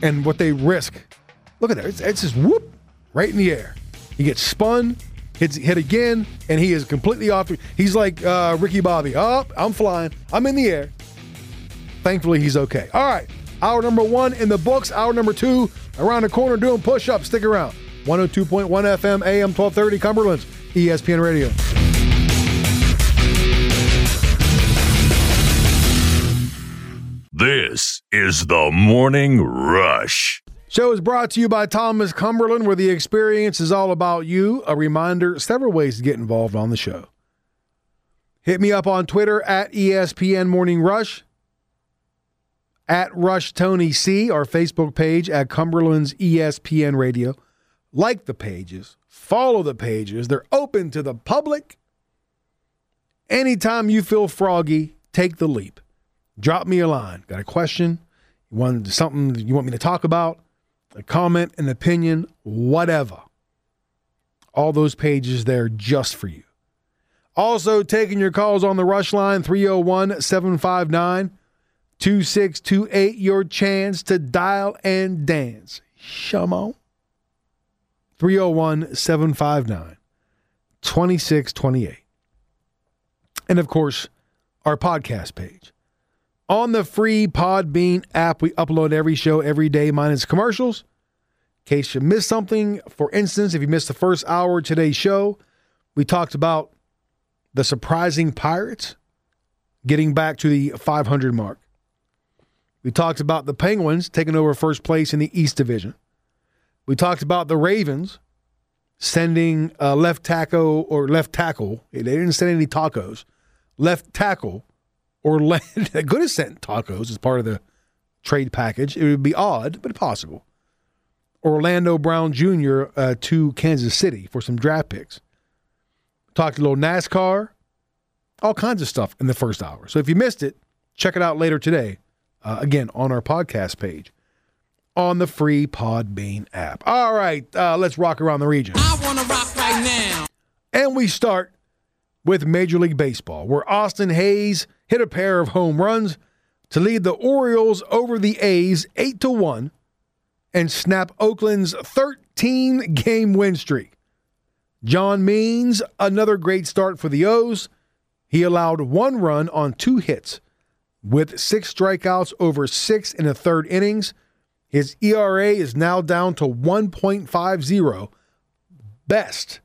and what they risk. Look at that. It's, it's just whoop right in the air. He gets spun, hits hit again, and he is completely off. He's like uh, Ricky Bobby. Up, oh, I'm flying. I'm in the air. Thankfully, he's okay. All right. Hour number one in the books. Hour number two around the corner doing push ups. Stick around. 102.1 FM, AM 1230, Cumberland's ESPN Radio. This is the Morning Rush. Show is brought to you by Thomas Cumberland, where the experience is all about you. A reminder several ways to get involved on the show. Hit me up on Twitter at ESPN Morning Rush, at Rush Tony C, our Facebook page at Cumberland's ESPN Radio. Like the pages, follow the pages. They're open to the public. Anytime you feel froggy, take the leap. Drop me a line. Got a question? You want something you want me to talk about? a comment, an opinion, whatever. All those pages there just for you. Also, taking your calls on the rush line 301 759 2628. Your chance to dial and dance. Shamo. 301 759 2628. And of course, our podcast page. On the free Podbean app, we upload every show every day, minus commercials. In case you missed something, for instance, if you missed the first hour of today's show, we talked about the surprising Pirates getting back to the 500 mark. We talked about the Penguins taking over first place in the East Division. We talked about the Ravens sending a left tackle or left tackle. They didn't send any tacos. Left tackle Orlando [laughs] could have sent tacos as part of the trade package. It would be odd, but possible. Orlando Brown Jr. Uh, to Kansas City for some draft picks. Talked a little NASCAR, all kinds of stuff in the first hour. So if you missed it, check it out later today. Uh, again, on our podcast page on the free Podbean app. All right, uh, let's rock around the region. I want to rock right now. And we start with Major League Baseball, where Austin Hays hit a pair of home runs to lead the Orioles over the A's 8 to 1 and snap Oakland's 13 game win streak. John Means, another great start for the O's. He allowed one run on two hits with six strikeouts over six in the third innings. His ERA is now down to 1.50, best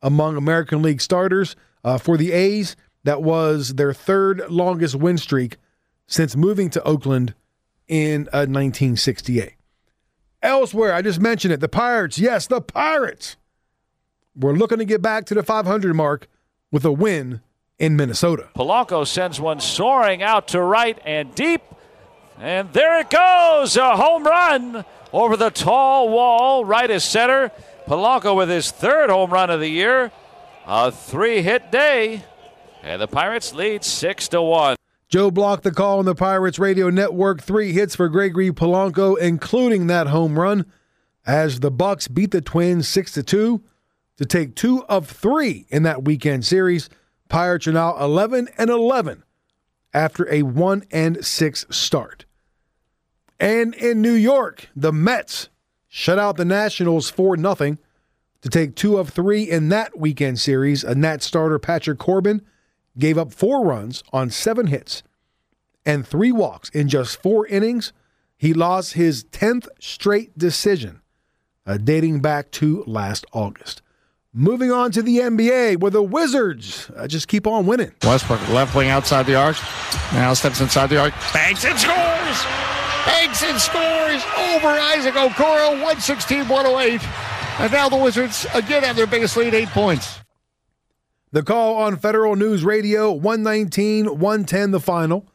among American League starters. Uh, for the A's, that was their third longest win streak since moving to Oakland in uh, 1968. Elsewhere, I just mentioned it. The Pirates, yes, the Pirates. We're looking to get back to the 500 mark with a win in Minnesota. Polanco sends one soaring out to right and deep. And there it goes, a home run over the tall wall, right as center. Polanco with his third home run of the year. A three hit day. And the Pirates lead 6 to 1. Joe blocked the call on the Pirates Radio Network. Three hits for Gregory Polanco, including that home run, as the Bucs beat the Twins 6 to 2 to take two of three in that weekend series. Pirates are now 11 and 11 after a 1 and 6 start. And in New York, the Mets shut out the Nationals 4 0 to take two of three in that weekend series. A Nat starter, Patrick Corbin, gave up four runs on seven hits and three walks in just four innings. He lost his 10th straight decision uh, dating back to last August. Moving on to the NBA, where the Wizards uh, just keep on winning. Westbrook left wing outside the arc. Now steps inside the arc. Banks and scores. Banks and scores over Isaac Okoro. 116 108. And now the Wizards again have their biggest lead, eight points. The call on Federal News Radio 119 110, the final.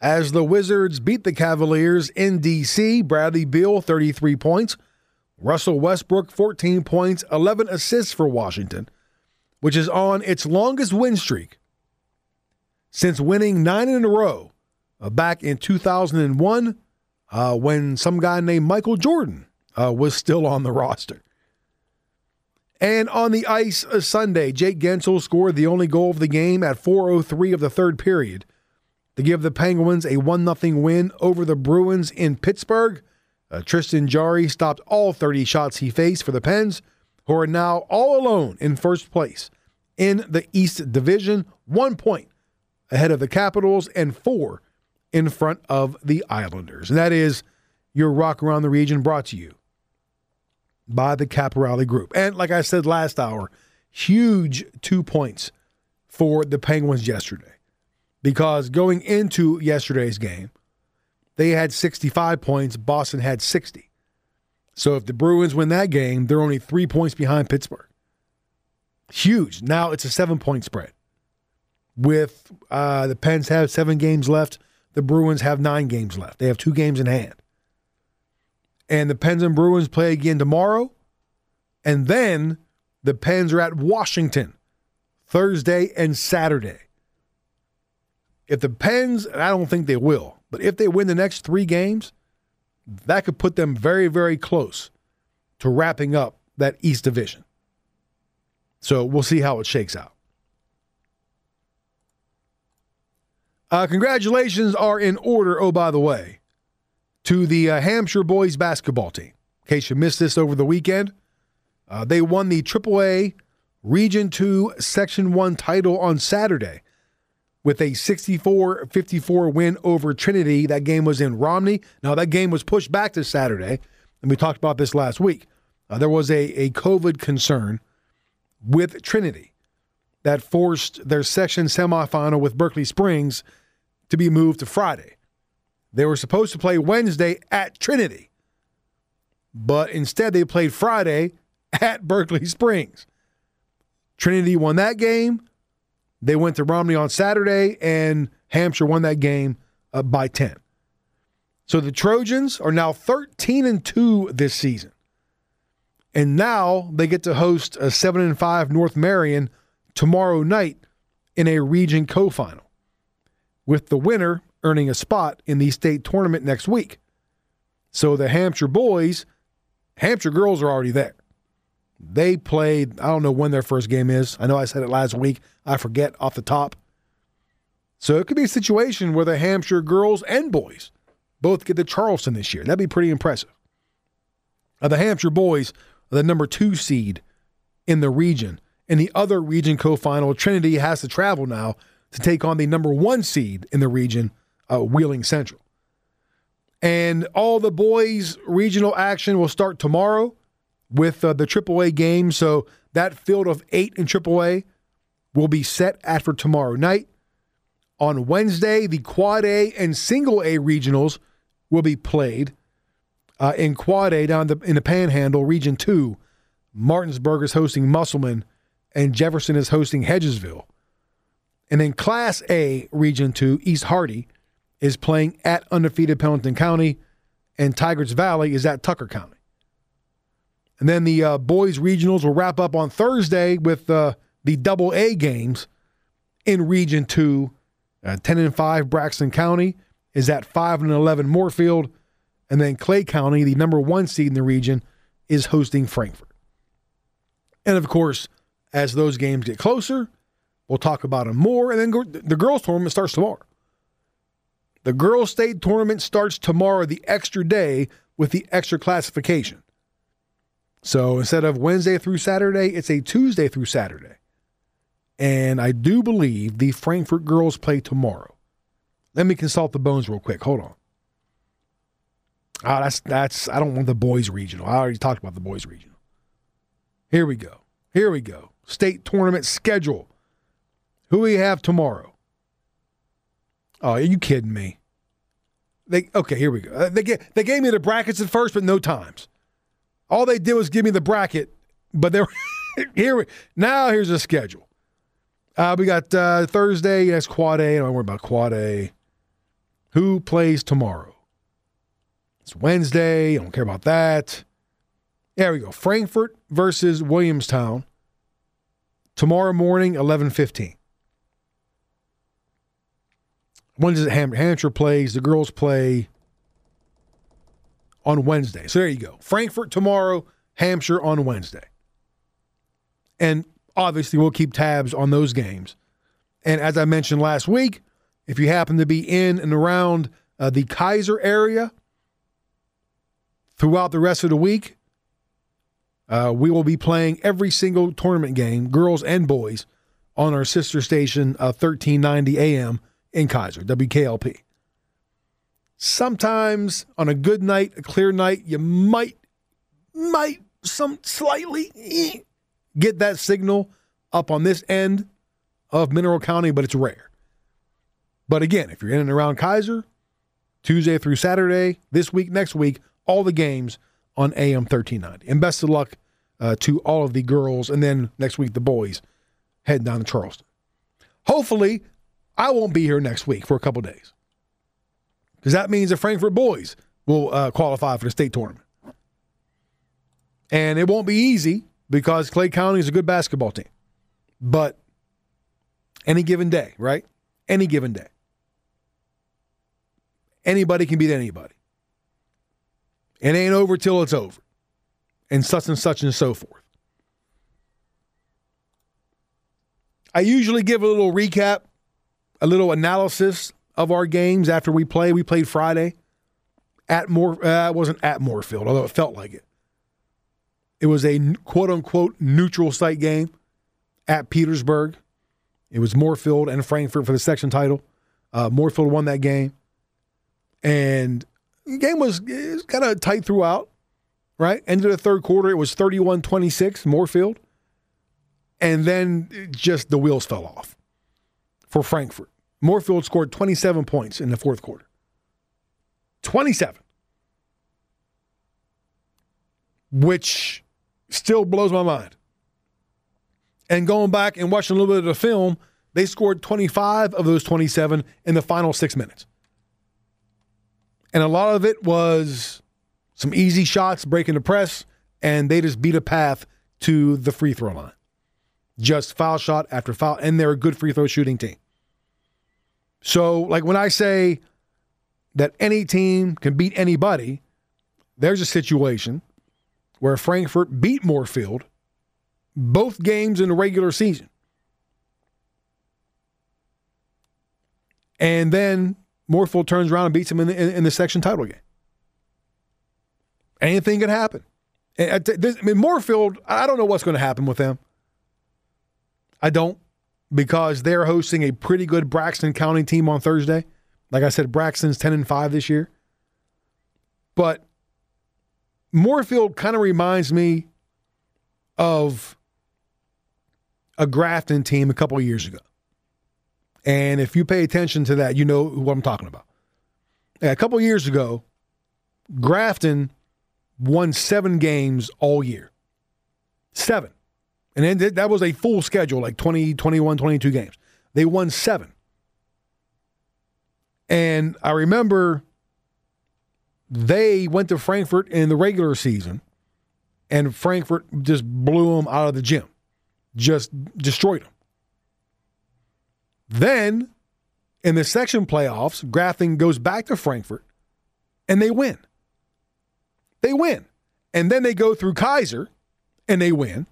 As the Wizards beat the Cavaliers in D.C., Bradley Beal, 33 points. Russell Westbrook, 14 points, 11 assists for Washington, which is on its longest win streak since winning nine in a row uh, back in 2001 uh, when some guy named Michael Jordan uh, was still on the roster. And on the ice uh, Sunday, Jake Guentzel scored the only goal of the game at 4:03 of the third period to give the Penguins a 1-0 win over the Bruins in Pittsburgh. Uh, Tristan Jarry stopped all 30 shots he faced for the Pens, who are now all alone in first place in the East Division, one point ahead of the Capitals and four in front of the Islanders. And that is your Rock Around the Region brought to you by the Caporale Group. And like I said last hour, huge two points for the Penguins yesterday. Because going into yesterday's game, they had 65 points, Boston had 60. So if the Bruins win that game, they're only three points behind Pittsburgh. Huge. Now it's a seven point spread. With uh, the Pens have seven games left, the Bruins have nine games left. They have two games in hand and the Pens and Bruins play again tomorrow. And then the Pens are at Washington Thursday and Saturday. If the Pens, I don't think they will, but if they win the next three games, that could put them very, very close to wrapping up that East Division. So we'll see how it shakes out. Uh, congratulations are in order, oh, by the way to the uh, Hampshire boys basketball team. In case you missed this over the weekend, uh, they won the AAA Region 2 Section 1 title on Saturday with a 64 54 win over Trinity. That game was in Romney. Now, that game was pushed back to Saturday, and we talked about this last week. Uh, there was a, a COVID concern with Trinity that forced their section semifinal with Berkeley Springs to be moved to Friday. They were supposed to play Wednesday at Trinity, but instead they played Friday at Berkeley Springs. Trinity won that game. They went to Romney on Saturday, and Hampshire won that game uh, by 10. So the Trojans are now 13 and 2 this season. And now they get to host a 7 and 5 North Marion tomorrow night in a region co-final. With the winner earning a spot in the state tournament next week. So the Hampshire boys, Hampshire girls are already there. They played, I don't know when their first game is. I know I said it last week. I forget off the top. So it could be a situation where the Hampshire girls and boys both get to Charleston this year. That'd be pretty impressive. the Hampshire boys are the number two seed in the region. In the other region co final, Trinity has to travel now to take on the number one seed in the region, uh, Wheeling Central. And all the boys' regional action will start tomorrow with uh, the AAA game. So that field of eight in AAA will be set after tomorrow night. On Wednesday, the Quad A and Single A regionals will be played. Uh, in Quad A down the, in the Panhandle, Region 2, Martinsburg is hosting Musselman and Jefferson is hosting Hedgesville. And in Class A, Region 2, East Hardy is playing at undefeated Pendleton County, and Tygarts Valley is at Tucker County. And then the uh, boys regionals will wrap up on Thursday with uh, the double A games in Region 2. Uh, 10 and 5 Braxton County is at 5 and 11 Moorefield. And then Clay County, the number one seed in the region, is hosting Frankfort. And of course, as those games get closer, we'll talk about them more. And then the girls' tournament starts tomorrow. The girls' state tournament starts tomorrow, the extra day with the extra classification. So instead of Wednesday through Saturday, it's a Tuesday through Saturday. And I do believe the Frankfort girls play tomorrow. Let me consult the bones real quick. Hold on. Oh, that's that's. I don't want the boys regional. I already talked about the boys regional. Here we go. Here we go. State tournament schedule. Who we have tomorrow? Oh, are you kidding me? They okay. Here we go. Uh, they get they gave me the brackets at first, but no times. All they did was give me the bracket, but they're [laughs] here. Now here's the schedule. Uh, we got uh, Thursday. Yes, quad A. I don't worry about quad A. Who plays tomorrow? It's Wednesday. I don't care about that. There we go. Frankfort versus Williamstown. Tomorrow morning, eleven fifteen. When does it Ham- Hampshire plays? The girls play on Wednesday. So there you go. Frankfort tomorrow, Hampshire on Wednesday. And obviously, we'll keep tabs on those games. And as I mentioned last week, if you happen to be in and around uh, the Keyser area throughout the rest of the week, uh, we will be playing every single tournament game, girls and boys, on our sister station, uh, 1390 AM in Keyser, WKLP. Sometimes on a good night, a clear night, you might, might some slightly get that signal up on this end of Mineral County, but it's rare. But again, if you're in and around Keyser, Tuesday through Saturday, this week, next week, all the games on AM 1390. And best of luck uh, to all of the girls, and then next week, the boys heading down to Charleston. Hopefully, I won't be here next week for a couple days because that means the Frankfort boys will uh, qualify for the state tournament. And it won't be easy because Clay County is a good basketball team. But any given day, right? Any given day. Anybody can beat anybody. It ain't over till it's over. And such and such and so forth. I usually give a little recap, a little analysis of our games after we play. We played Friday at Moore. Uh, it wasn't at Moorefield, although it felt like it. It was a quote unquote neutral site game at Petersburg. It was Moorefield and Frankfort for the section title. Uh, Moorefield won that game, and the game was, was kind of tight throughout. Right, ended the third quarter. It was 31-26 Moorefield, and then just the wheels fell off for Frankfort. Moorefield scored 27 points in the fourth quarter. 27. Which still blows my mind. And going back and watching a little bit of the film, they scored 25 of those 27 in the final six minutes. And a lot of it was some easy shots breaking the press, and they just beat a path to the free throw line. Just foul shot after foul, and they're a good free throw shooting team. So, like when I say that any team can beat anybody, there's a situation where Frankfort beat Moorefield both games in the regular season. And then Moorefield turns around and beats them in the, in, in the section title game. Anything could happen. And uh, I, I mean, Moorefield, I don't know what's going to happen with them. I don't because they're hosting a pretty good Braxton County team on Thursday. Like I said, Braxton's 10 and 5 this year. But Moorefield kind of reminds me of a Grafton team a couple years ago. And if you pay attention to that, you know what I'm talking about. a couple years ago, Grafton won seven games all year. Seven. And then that was a full schedule, like 20, 21, 22 games. They won seven. And I remember they went to Frankfort in the regular season, and Frankfort just blew them out of the gym, just destroyed them. Then in the section playoffs, Grafton goes back to Frankfort and they win. They win. And then they go through Keyser and they win.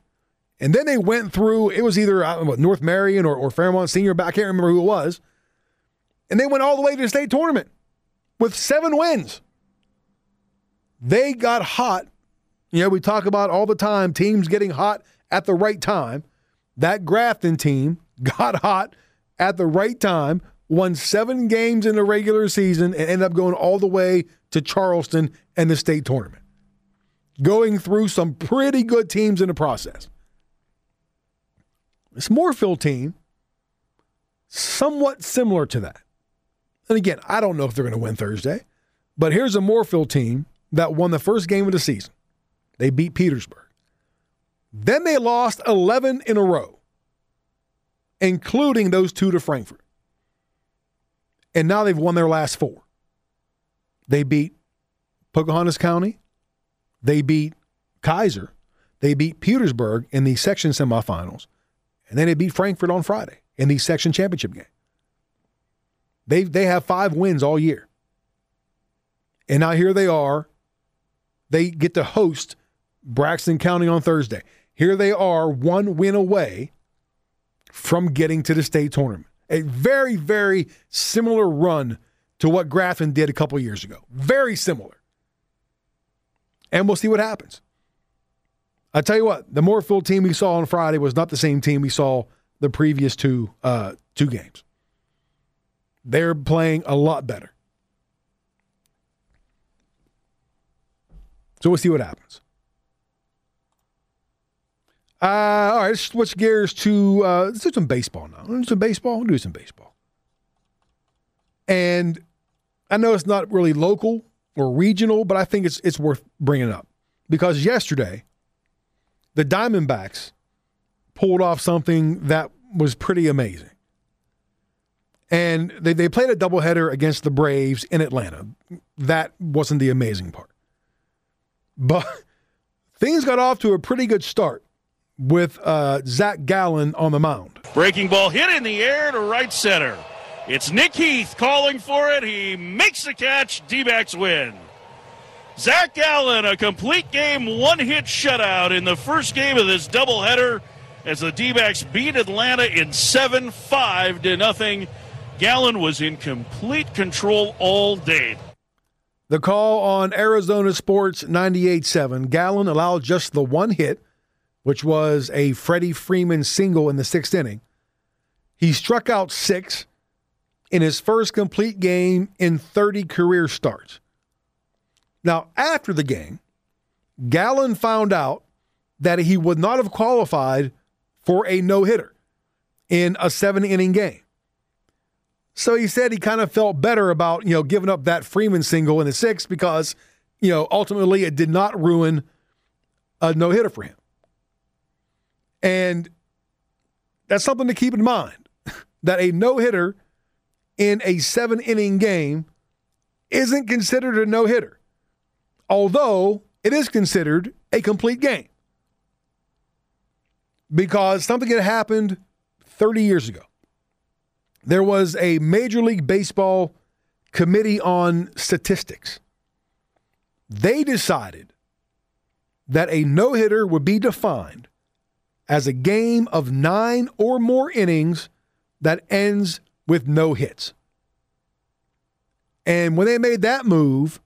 And then they went through, it was either North Marion or, or Fairmont Senior, but I can't remember who it was. And they went all the way to the state tournament with seven wins. They got hot. You know, we talk about all the time teams getting hot at the right time. That Grafton team [laughs] got hot at the right time, won seven games in the regular season, and ended up going all the way to Charleston and the state tournament, going through some pretty good teams in the process. This Moorefield team, somewhat similar to that. And again, I don't know if they're going to win Thursday, but here's a Moorefield team that won the first game of the season. They beat Petersburg. Then they lost 11 in a row, including those two to Frankfort. And now they've won their last four. They beat Pocahontas County. They beat Keyser. They beat Petersburg in the section semifinals. And then they beat Frankfort on Friday in the section championship game. They, they have five wins all year. And now here they are. They get to host Braxton County on Thursday. Here they are, one win away from getting to the state tournament. A very, very similar run to what Grafton did a couple years ago. Very similar. And we'll see what happens. I tell you what, the Moorefield team we saw on Friday was not the same team we saw the previous two uh, two games. They're playing a lot better. So we'll see what happens. Uh, all right, let's switch gears to uh, let's do some baseball now. Let's do some baseball. We'll do some baseball. And I know it's not really local or regional, but I think it's it's worth bringing up because yesterday the Diamondbacks pulled off something that was pretty amazing. And they, they played a doubleheader against the Braves in Atlanta. That wasn't the amazing part. But [laughs] things got off to a pretty good start with uh, Zach Gallen on the mound. Breaking ball hit in the air to right center. It's Nick Heath calling for it. He makes the catch. D backs win. Zach Gallen, a complete game one hit shutout in the first game of this doubleheader as the D backs beat Atlanta in 7 5 to nothing. Gallen was in complete control all day. The call on Arizona Sports 98.7. Gallen allowed just the one hit, which was a Freddie Freeman single in the sixth inning. He struck out six in his first complete game in 30 career starts. Now, after the game, Gallen found out that he would not have qualified for a no hitter in a seven inning game. So he said he kind of felt better about, you know, giving up that Freeman single in the sixth because, you know, ultimately it did not ruin a no hitter for him. And that's something to keep in mind [laughs] that a no hitter in a seven inning game isn't considered a no hitter, although it is considered a complete game because something had happened 30 years ago. There was a Major League Baseball Committee on Statistics. They decided that a no hitter would be defined as a game of nine or more innings that ends with no hits. And when they made that move,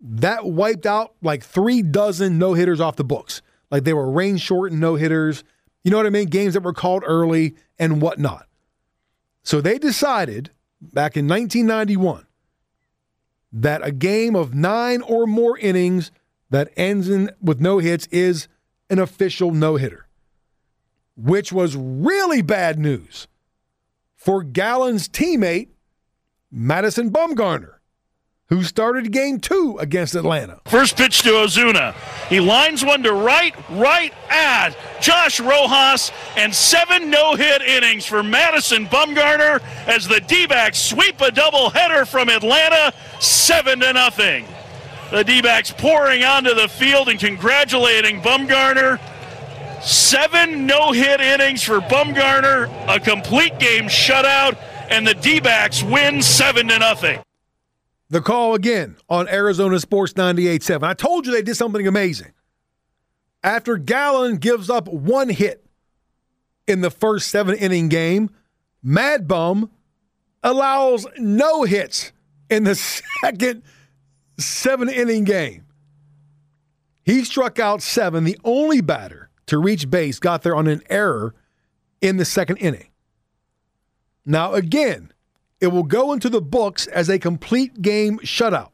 that wiped out like three dozen no hitters off the books. Like they were rain shortened no hitters. You know what I mean? Games that were called early and whatnot. So they decided back in 1991 that a game of nine or more innings that ends in with no hits is an official no hitter, which was really bad news for Gallen's teammate, Madison Bumgarner, who started game two against Atlanta. First pitch to Ozuna. He lines one to right, right at Josh Rojas, and seven no hit innings for Madison Bumgarner as the D backs sweep a doubleheader from Atlanta, seven to nothing. The D backs pouring onto the field and congratulating Bumgarner. Seven no hit innings for Bumgarner, a complete game shutout, and the D backs win seven to nothing. The call again on Arizona Sports 98.7. I told you they did something amazing. After Gallen gives up one hit in the first seven inning game, Mad Bum allows no hits in the [laughs] second seven inning game. He struck out seven, the only batter to reach base got there on an error in the second inning. Now, again, it will go into the books as a complete game shutout.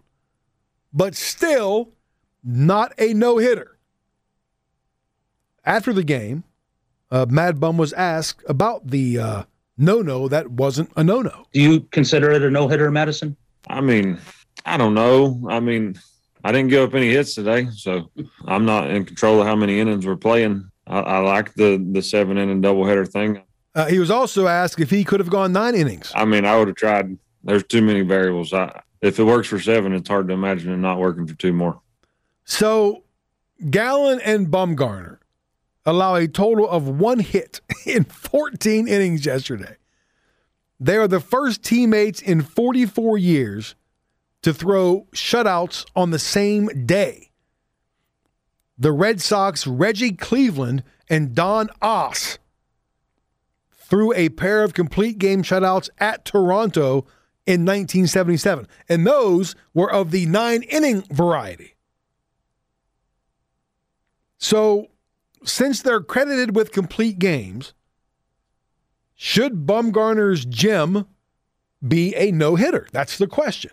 But still, not a no hitter. After the game, uh, Mad Bum was asked about the uh, no no that wasn't a no no. Do you consider it a no hitter, Madison? I mean, I don't know. I mean, I didn't give up any hits today, so I'm not in control of how many innings we're playing. I, I like the the seven inning doubleheader thing. Uh, he was also asked if he could have gone nine innings. I mean, I would have tried. There's too many variables. I, if it works for seven, it's hard to imagine it not working for two more. So, Gallen and Bumgarner allow a total of one hit [laughs] in 14 innings yesterday. They are the first teammates in 44 years to throw shutouts on the same day. The Red Sox, Reggie Cleveland and Don Aase threw a pair of complete game shutouts at Toronto in 1977. And those were of the nine inning variety. So, since they're credited with complete games, should Bumgarner's gem be a no hitter? That's the question.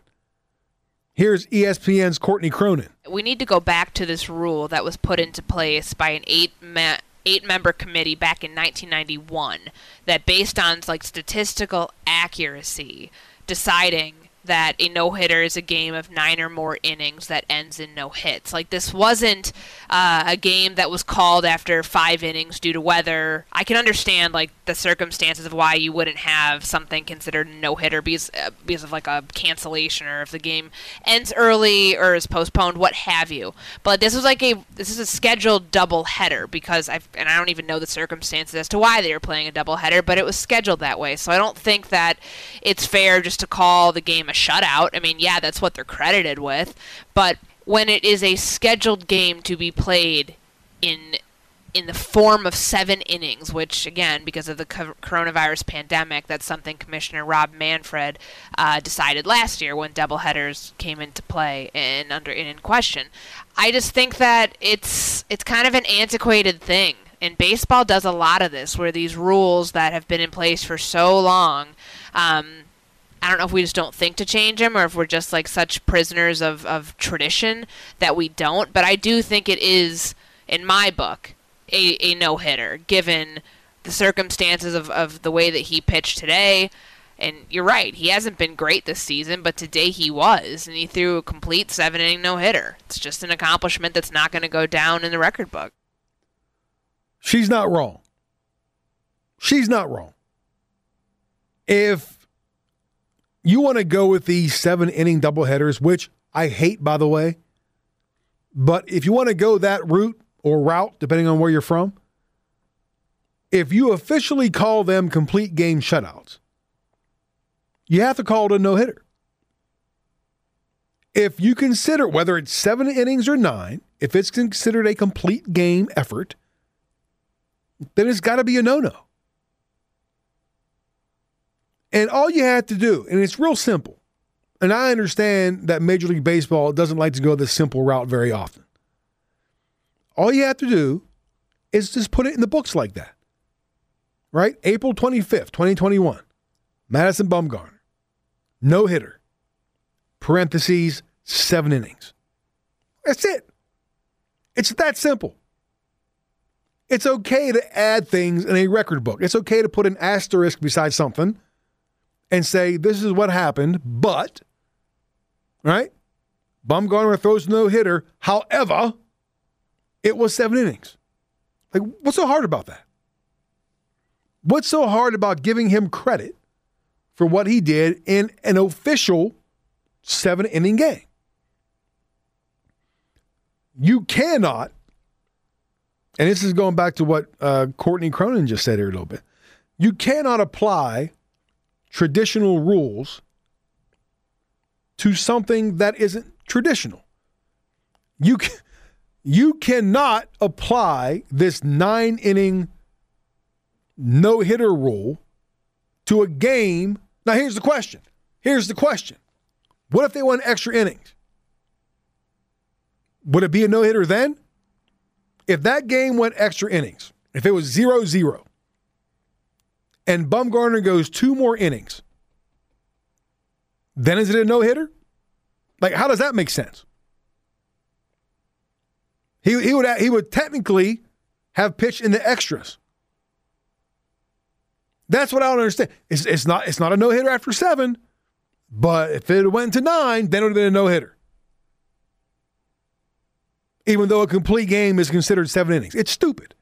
Here's ESPN's Courtney Cronin. We need to go back to this rule that was put into place by an eight ma- eight member committee back in 1991 that based on like statistical accuracy deciding that a no hitter is a game of nine or more innings that ends in no hits. Like this wasn't uh, a game that was called after five innings due to weather. I can understand like the circumstances of why you wouldn't have something considered a no hitter because uh, because of like a cancellation or if the game ends early or is postponed, what have you. But this was like a this is a scheduled double header because I and I don't even know the circumstances as to why they were playing a double header, but it was scheduled that way. So I don't think that it's fair just to call the game a shutout. I mean, yeah, that's what they're credited with, but when it is a scheduled game to be played in in the form of seven innings, which again, because of the co- coronavirus pandemic, that's something Commissioner Rob Manfred uh, decided last year when doubleheaders came into play and under and in question. I just think that it's it's kind of an antiquated thing, and baseball does a lot of this, where these rules that have been in place for so long. Um, I don't know if we just don't think to change them or if we're just like such prisoners of, of tradition that we don't. But I do think it is, in my book, a, a no hitter given the circumstances of, of the way that he pitched today. And you're right, he hasn't been great this season, but today he was, and he threw a complete seven inning no hitter. It's just an accomplishment that's not going to go down in the record book. She's not wrong. She's not wrong. If you want to go with these seven inning doubleheaders, which I hate, by the way, but if you want to go that route or route, depending on where you're from, if you officially call them complete game shutouts, you have to call it a no hitter. If you consider whether it's seven innings or nine, if it's considered a complete game effort, then it's got to be a no no. And all you have to do, and it's real simple, and I understand that Major League Baseball doesn't like to go this simple route very often. All you have to do is just put it in the books like that. Right? April 25th, 2021. Madison Bumgarner. No hitter. Parentheses, seven innings. That's it. It's that simple. It's okay to add things in a record book. It's okay to put an asterisk beside something and say, this is what happened, but, right? Bumgarner throws no hitter. However, it was seven innings. Like, what's so hard about that? What's so hard about giving him credit for what he did in an official seven inning game? You cannot, and this is going back to what uh, Courtney Cronin just said here a little bit, you cannot apply traditional rules to something that isn't traditional. You can, you cannot apply this nine inning no hitter rule to a game. Now, here's the question. Here's the question. What if they won extra innings? Would it be a no hitter then? If that game went extra innings, if it was 0 0, and Bumgarner goes two more innings, then is it a no hitter? Like, how does that make sense? He he would he would technically have pitched in the extras. That's what I don't understand. It's, it's not it's not a no hitter after seven, but if it went to nine, then it would have been a no hitter. Even though a complete game is considered seven innings, it's stupid,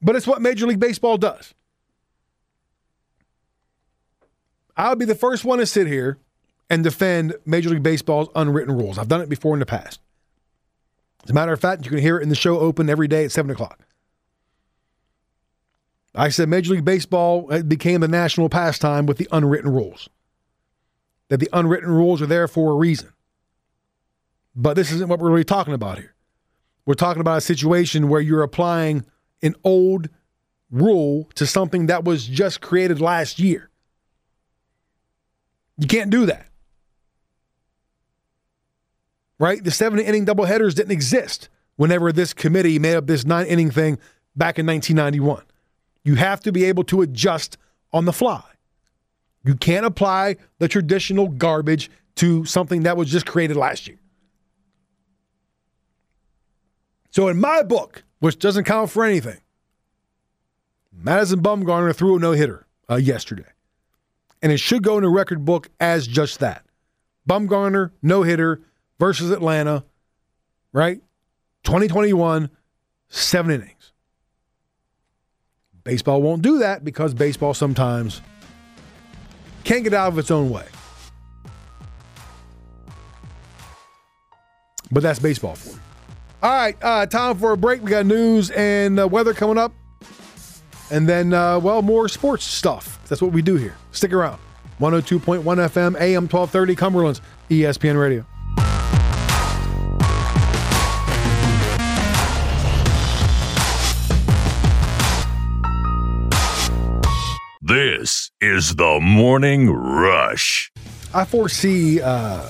but it's what Major League Baseball does. I'll be the first one to sit here and defend Major League Baseball's unwritten rules. I've done it before in the past. As a matter of fact, you can hear it in the show open every day at 7 o'clock. I said Major League Baseball uh, became the national pastime with the unwritten rules. That the unwritten rules are there for a reason. But this isn't what we're really talking about here. We're talking about a situation where you're applying an old rule to something that was just created last year. You can't do that. Right? The seven inning doubleheaders didn't exist whenever this committee made up this nine inning thing back in 1991. You have to be able to adjust on the fly. You can't apply the traditional garbage to something that was just created last year. So, in my book, which doesn't count for anything, Madison Bumgarner threw a no hitter uh, yesterday. And it should go in the record book as just that. Bumgarner, no hitter versus Atlanta, right? 2021, seven innings. Baseball won't do that because baseball sometimes can't get out of its own way. But that's baseball for you. All right, uh, time for a break. We got news and uh, weather coming up. And then, uh, well, more sports stuff. That's what we do here. Stick around. 102.1 FM, AM 1230, Cumberland's ESPN Radio. This is the Morning Rush. I foresee uh,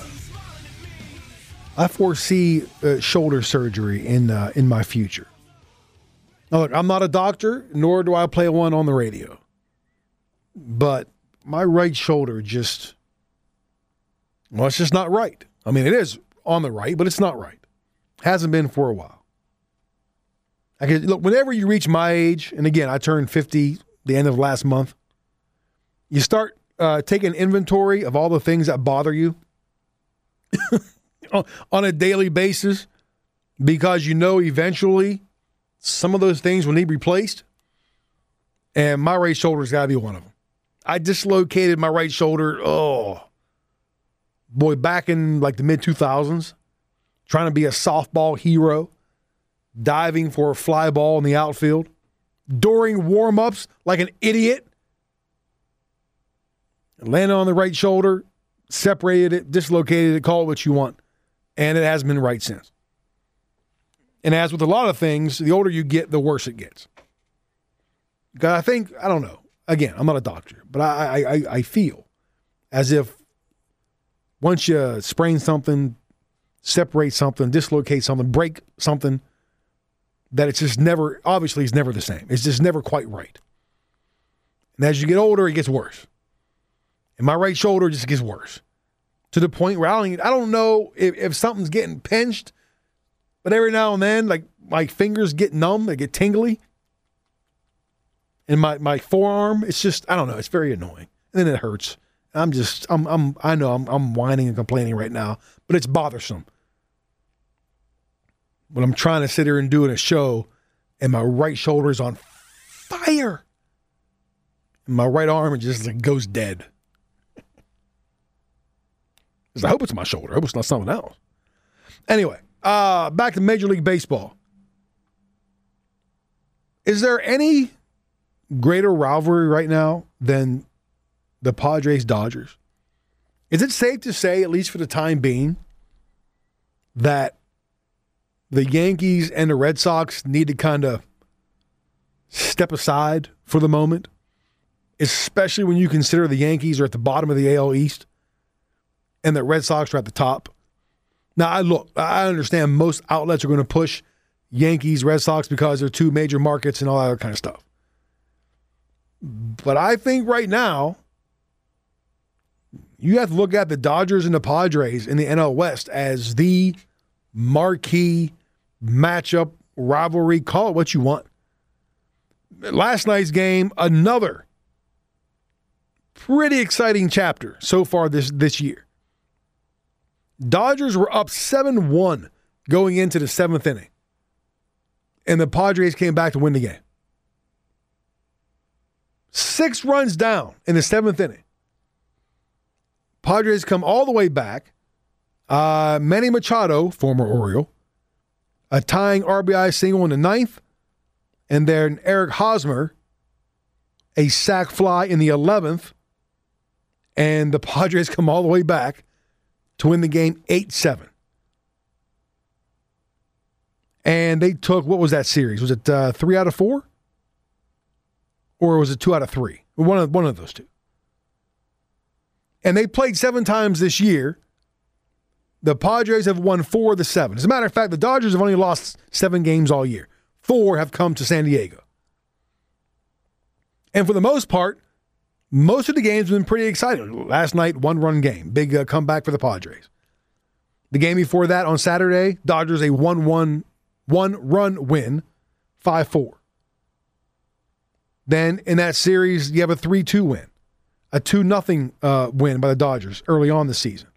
I foresee uh, shoulder surgery in uh, in my future. Now, look, I'm not a doctor, nor do I play one on the radio. But my right shoulder just well, it's just not right. I mean, it is on the right, but it's not right. Hasn't been for a while. I can, look, whenever you reach my age, and again, I turned 50 the end of last month, you start uh, taking inventory of all the things that bother you [laughs] on a daily basis because you know eventually some of those things will need replaced. And my right shoulder's got to be one of them. I dislocated my right shoulder. Oh, boy, back in like the mid 2000s, trying to be a softball hero, diving for a fly ball in the outfield during warm ups like an idiot. Landed on the right shoulder, separated it, dislocated it, call it what you want. And it hasn't been right since. And as with a lot of things, the older you get, the worse it gets. I think, I don't know. Again, I'm not a doctor, but I, I, I feel as if once you sprain something, separate something, dislocate something, break something, that it's just never, obviously, it's never the same. It's just never quite right. And as you get older, it gets worse. And my right shoulder just gets worse to the point where I don't, even, I don't know if, if something's getting pinched, but every now and then, like my fingers get numb, they get tingly. And my, my forearm, it's just, I don't know, it's very annoying. And then it hurts. I'm just, I'm, I'm, I know I'm, I'm whining and complaining right now, but it's bothersome. When I'm trying to sit here and doing a show and my right shoulder is on fire. And my right arm just like goes dead. [laughs] I hope it's my shoulder. I hope it's not something else. Anyway, uh, back to Major League Baseball. Is there any greater rivalry right now than the Padres Dodgers? Is it safe to say, at least for the time being, that the Yankees and the Red Sox need to kind of step aside for the moment, especially when you consider the Yankees are at the bottom of the AL East and the Red Sox are at the top? Now, I look, I understand most outlets are going to push Yankees, Red Sox because they're two major markets and all that kind of stuff. But I think right now, you have to look at the Dodgers and the Padres in the NL West as the marquee matchup rivalry, call it what you want. Last night's game, another pretty exciting chapter so far this this year. Dodgers were up 7-1 going into the 7th inning. And the Padres came back to win the game. 6 runs down in the 7th inning. Padres come all the way back. Uh, Manny Machado, former Oriole, a tying RBI single in the ninth, and then Eric Hosmer, a sac fly in the 11th, and the Padres come all the way back to win the game 8 7. And they took, what was that series? Was it uh, three out of four? Or was it two out of three? One of, one of those two. And they played seven times this year. The Padres have won four of the seven. As a matter of fact, the Dodgers have only lost seven games all year. Four have come to San Diego. And for the most part, most of the games have been pretty exciting. Last night, one run game, big uh, comeback for the Padres. The game before that on Saturday, Dodgers a 1 1 one run win, 5 4. Then in that series, you have a 3 2 win, a 2 0 uh, win by the Dodgers early on the season.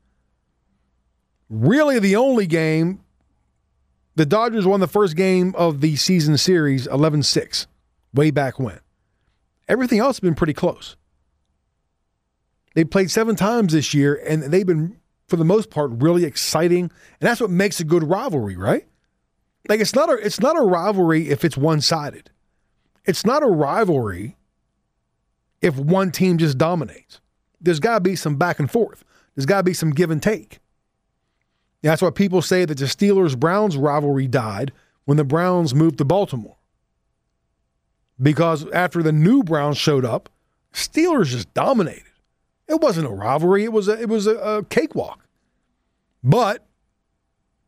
Really, the only game, the Dodgers won the first game of the season series 11 6, way back when. Everything else has been pretty close. They played seven times this year, and they've been, for the most part, really exciting. And that's what makes a good rivalry, right? Like it's not a it's not a rivalry if it's one sided. It's not a rivalry if one team just dominates. There's got to be some back and forth. There's got to be some give and take. That's why people say that the Steelers Browns rivalry died when the Browns moved to Baltimore. Because after the new Browns showed up, Steelers just dominated. It wasn't a rivalry, it was a, it was a, a cakewalk. But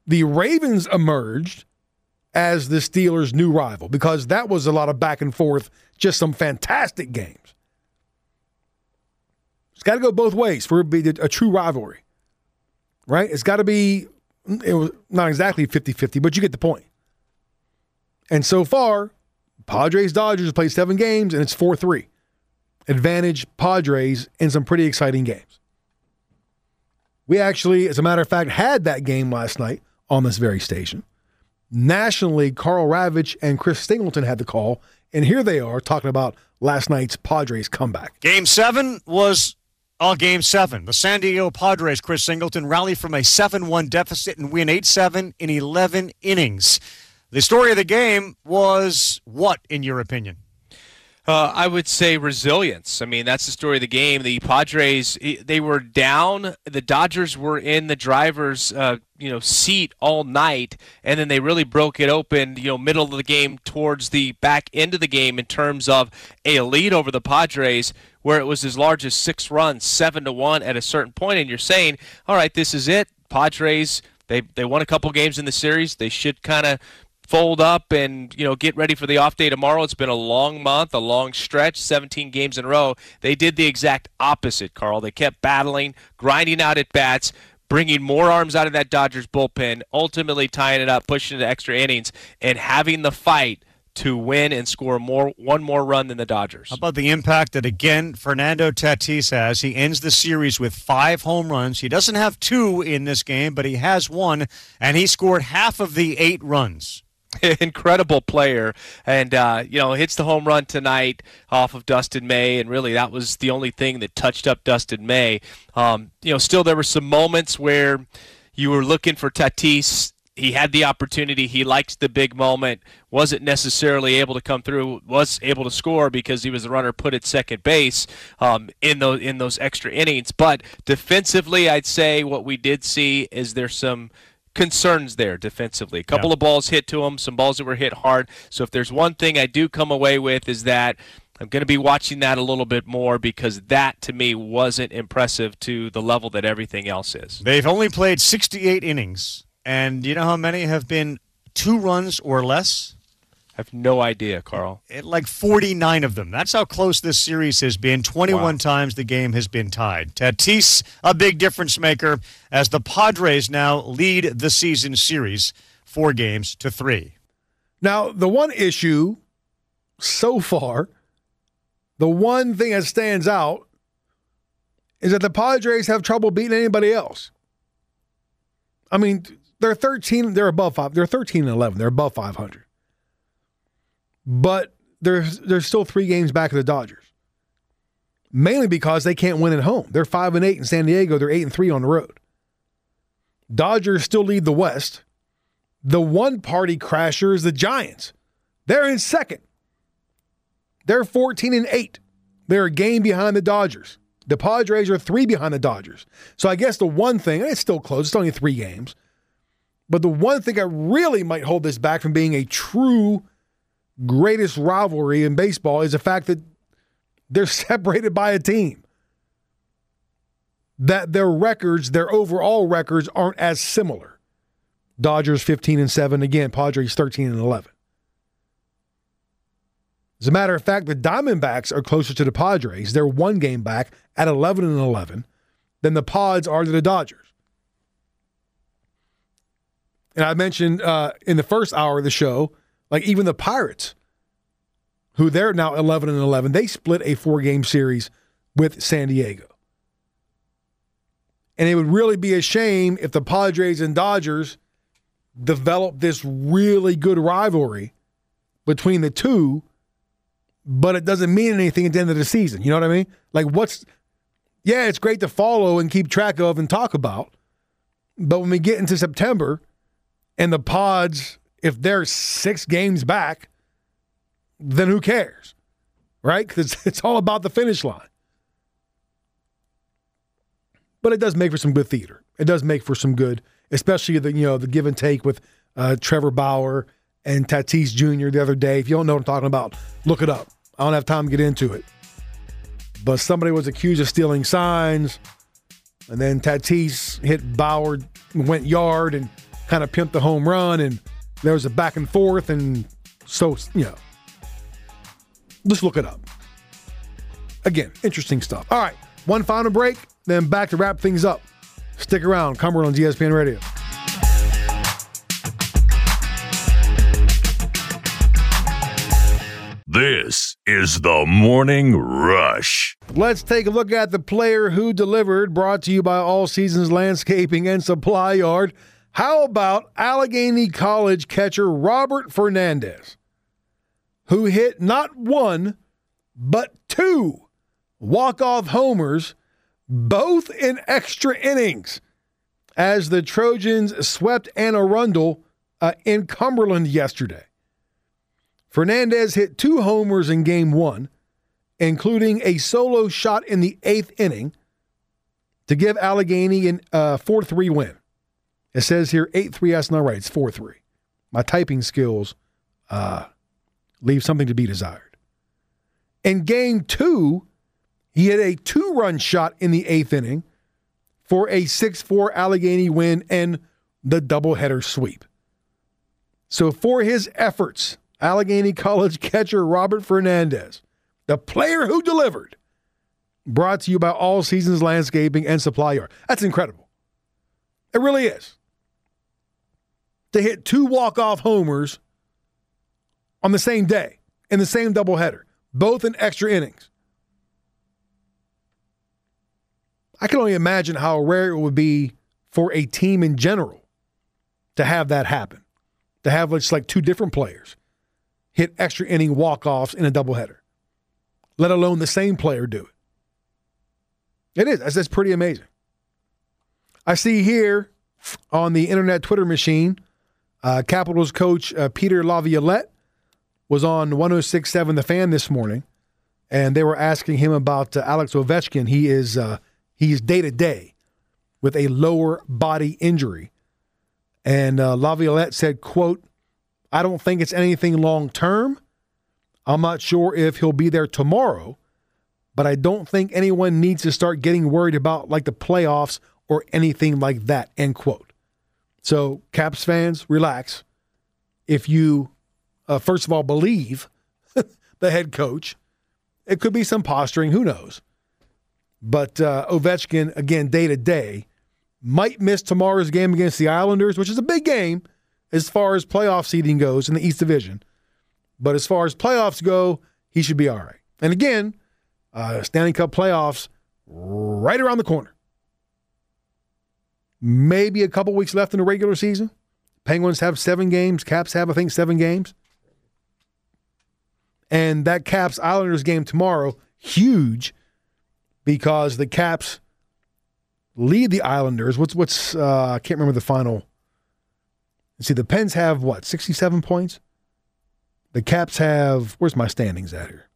the Ravens emerged as the Steelers' new rival because that was a lot of back and forth, just some fantastic games. It's got to go both ways for it to be a true rivalry, right? It's got to be, it was not exactly 50 50, but you get the point. And so far, Padres Dodgers played seven games and it's 4 3. Advantage Padres in some pretty exciting games. We actually, as a matter of fact, had that game last night on this very station. Nationally, Karl Ravech and Chris Singleton had the call, and here they are talking about last night's Padres comeback. Game seven was all game seven. The San Diego Padres, Chris Singleton, rally from a 7 1 deficit and win 8 7 in 11 innings. The story of the game was what, in your opinion? Uh, I would say resilience. I mean, that's the story of the game. The Padres, they were down. The Dodgers were in the driver's, uh, you know, seat all night, and then they really broke it open, you know, middle of the game towards the back end of the game in terms of a lead over the Padres, where it was as large as six runs, seven to one at a certain point, and you're saying, all right, this is it. Padres, they they won a couple games in the series. They should kind of fold up and you know get ready for the off day tomorrow. It's been a long month, a long stretch, 17 games in a row. They did the exact opposite, Karl. They kept battling, grinding out at bats, bringing more arms out of that Dodgers bullpen, ultimately tying it up, pushing it to extra innings, and having the fight to win and score more one more run than the Dodgers. How about the impact that again Fernando Tatis has? He ends the series with five home runs. He doesn't have two in this game, but he has one, and he scored half of the eight runs. [laughs] incredible player, and uh, you know hits the home run tonight off of Dustin May, and really that was the only thing that touched up Dustin May. Um, you know, still there were some moments where you were looking for Tatis. He had the opportunity. He liked the big moment. Wasn't necessarily able to come through. Was able to score because he was the runner put at second base um, in those in those extra innings. But defensively, I'd say what we did see is there's some concerns there defensively. A couple yeah. of balls hit to him, some balls that were hit hard. So if there's one thing I do come away with is that I'm going to be watching that a little bit more because that to me wasn't impressive to the level that everything else is. They've only played 68 innings, and you know how many have been two runs or less? I have no idea, Karl. It, like 49 of them. That's how close this series has been. 21 wow. times the game has been tied. Tatis, a big difference maker, as the Padres now lead the season series four games to three. Now, the one issue so far, the one thing that stands out is that the Padres have trouble beating anybody else. I mean, they're 13, they're above five, they're 13 and 11, they're above 500. But they're, they're still three games back of the Dodgers. Mainly because they can't win at home. They're 5 and 8 in San Diego, they're 8 and 3 on the road. Dodgers still lead the West. The one party crasher is the Giants. They're in second. They're 14 and 8. They're a game behind the Dodgers. The Padres are three behind the Dodgers. So I guess the one thing, and it's still close, it's only three games, but the one thing that really might hold this back from being a true greatest rivalry in baseball is the fact that they're [laughs] separated by a team. That their records, their overall records, aren't as similar. Dodgers 15 and 7, again, Padres 13 and 11. As a matter of fact, the Diamondbacks are closer to the Padres. They're one game back at 11 and 11 than the Pods are to the Dodgers. And I mentioned uh, in the first hour of the show, like even the Pirates, who they're now 11 and 11, they split a four game series with San Diego. And it would really be a shame if the Padres and Dodgers develop this really good rivalry between the two but it doesn't mean anything at the end of the season. You know what I mean? Like, what's, yeah, it's great to follow and keep track of and talk about. But when we get into September and the pods, if they're six games back, then who cares? Right? Because it's all about the finish line. But it does make for some good theater. It does make for some good, especially the you know the give and take with uh, Trevor Bauer and Tatis Jr. the other day. If you don't know what I'm talking about, look it up. I don't have time to get into it. But somebody was accused of stealing signs, and then Tatis hit Bauer, went yard, and kind of pimped the home run, and there was a back and forth, and so you know, just look it up. Again, interesting stuff. All right, one final break, then back to wrap things up. Stick around, Cumberland's ESPN Radio. This is the Morning Rush. Let's take a look at the player who delivered, brought to you by All Seasons Landscaping and Supply Yard. How about Allegany College catcher Robert Fernandez, who hit not one, but two walk-off homers, both in extra innings, as the Trojans swept Anne Arundel uh, in Cumberland yesterday. Fernandez hit two homers in game one, including a solo shot in the eighth inning to give Allegany a 4 3 win. It says here 8 3. That's not right. It's 4 3. My typing skills uh, leave something to be desired. In game two, he hit a two run shot in the eighth inning for a 6 4 Allegany win and the doubleheader sweep. So, for his efforts, Allegany College catcher Robert Fernandez, the player who delivered. Brought to you by All Seasons Landscaping and Supply Yard. That's incredible. It really is. To hit two walk-off homers on the same day in the same doubleheader, both in extra innings. I can only imagine how rare it would be for a team in general to have that happen. To have just like two different players hit extra inning walk-offs in a doubleheader, let alone the same player do it. It is. That's, that's pretty amazing. I see here on the internet Twitter machine, uh, Capitals coach uh, Peter Laviolette was on 106.7 The Fan this morning, and they were asking him about uh, Alex Ovechkin. He is uh, he is day to day with a lower body injury, and uh, Laviolette said, "quote I don't think it's anything long term. I'm not sure if he'll be there tomorrow, but I don't think anyone needs to start getting worried about like the playoffs or anything like that. End quote. So, Caps fans, relax. If you, uh, first of all, believe [laughs] the head coach, it could be some posturing. Who knows? But uh, Ovechkin, again, day to day, might miss tomorrow's game against the Islanders, which is a big game as far as playoff seeding goes in the East Division. But as far as playoffs go, he should be all right. And again, uh, Stanley Cup playoffs right around the corner. Maybe a couple weeks left in the regular season. Penguins have seven games. Caps have, I think, seven games. And that Caps Islanders game tomorrow, huge because the Caps lead the Islanders. What's what's uh, I can't remember the final. See, the Pens have what, 67 points? The Caps have where's my standings at here?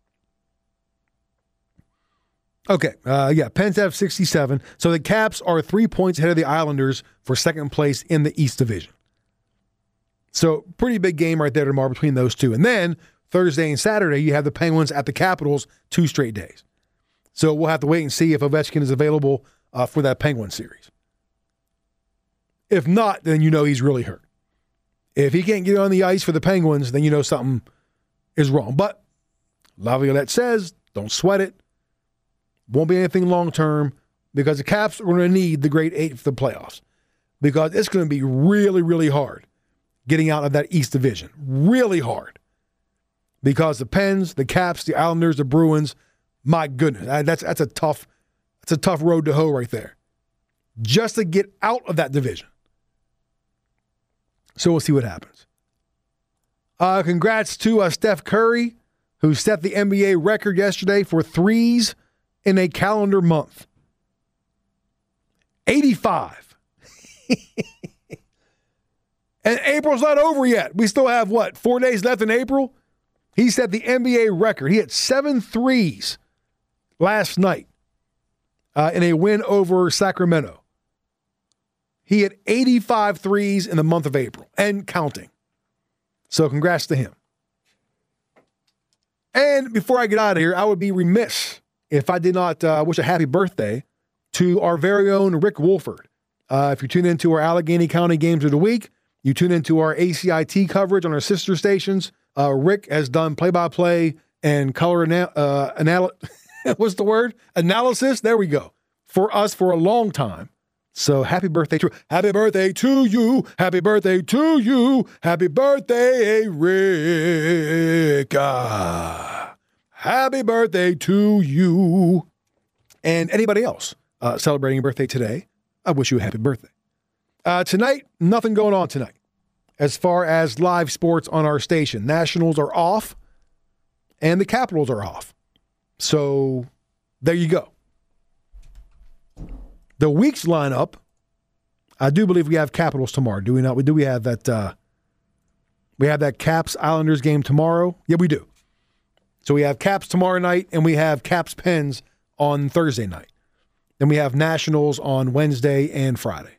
Okay, uh, yeah, Pens have 67. So the Caps are three points ahead of the Islanders for second place in the East Division. So pretty big game right there tomorrow between those two. And then Thursday and Saturday, you have the Penguins at the Capitals two straight days. So we'll have to wait and see if Ovechkin is available uh, for that Penguin series. If not, then you know he's really hurt. If he can't get on the ice for the Penguins, then you know something is wrong. But Laviolette says, don't sweat it. Won't be anything long term because the Caps are going to need the great eight for the playoffs because it's going to be really, really hard getting out of that East Division. Really hard because the Pens, the Caps, the Islanders, the Bruins, my goodness, that's that's a tough, that's a tough road to hoe right there. Just to get out of that division. So we'll see what happens. Uh, congrats to uh, Steph Curry, who set the NBA record yesterday for threes in a calendar month. 85. [laughs] and April's not over yet. We still have what, four days left in April? He set the NBA record. He had seven threes last night uh, in a win over Sacramento. He had 85 threes in the month of April and counting. So congrats to him. And before I get out of here, I would be remiss if I did not uh, wish a happy birthday to our very own Rick Wolford. Uh, if you tune into our Allegany County games of the week, you tune into our ACIT coverage on our sister stations. Uh, Rick has done play by play and color ana- uh, [laughs] what's the word? Analysis. There we go. For us for a long time. So happy birthday to happy birthday to you. Happy birthday to you. Happy birthday, Rick. Ah, happy birthday to you. And anybody else uh, celebrating a birthday today, I wish you a happy birthday. Uh, tonight, nothing going on tonight as far as live sports on our station. Nationals are off and the Capitals are off. So there you go. The week's lineup, I do believe we have Capitals tomorrow. Do we not? Do we have that uh we have that Caps Islanders game tomorrow? Yeah, we do. So we have Caps tomorrow night and we have Caps Pens on Thursday night. Then we have Nationals on Wednesday and Friday.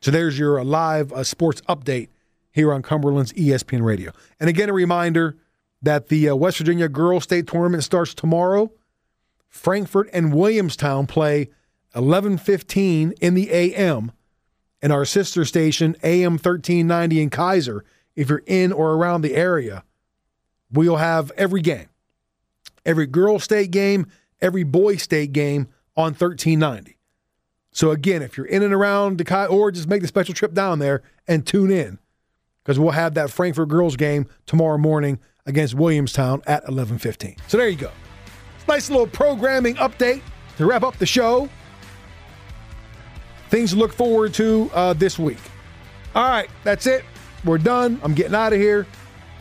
So there's your live uh, sports update here on Cumberland's ESPN Radio. And again, a reminder that the uh, West Virginia Girls State Tournament starts tomorrow. Frankfort and Williamstown play 11:15 in the AM, and our sister station AM 1390 in Keyser If you're in or around the area, we'll have every game, every girls state game, every boy state game on 1390. So again, if you're in and around Dekai, or just make the special trip down there and tune in, because we'll have that Frankfort girls game tomorrow morning against Williamstown at 11:15. So there you go. Nice little programming update to wrap up the show. Things to look forward to uh, this week. All right, that's it. We're done. I'm getting out of here.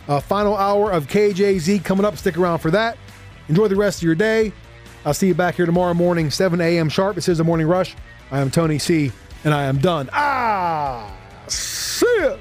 Uh, final hour of KJZ coming up. Stick around for that. Enjoy the rest of your day. I'll see you back here tomorrow morning, 7 a.m. sharp. This is the Morning Rush. I am Tony C, and I am done. Ah, see ya.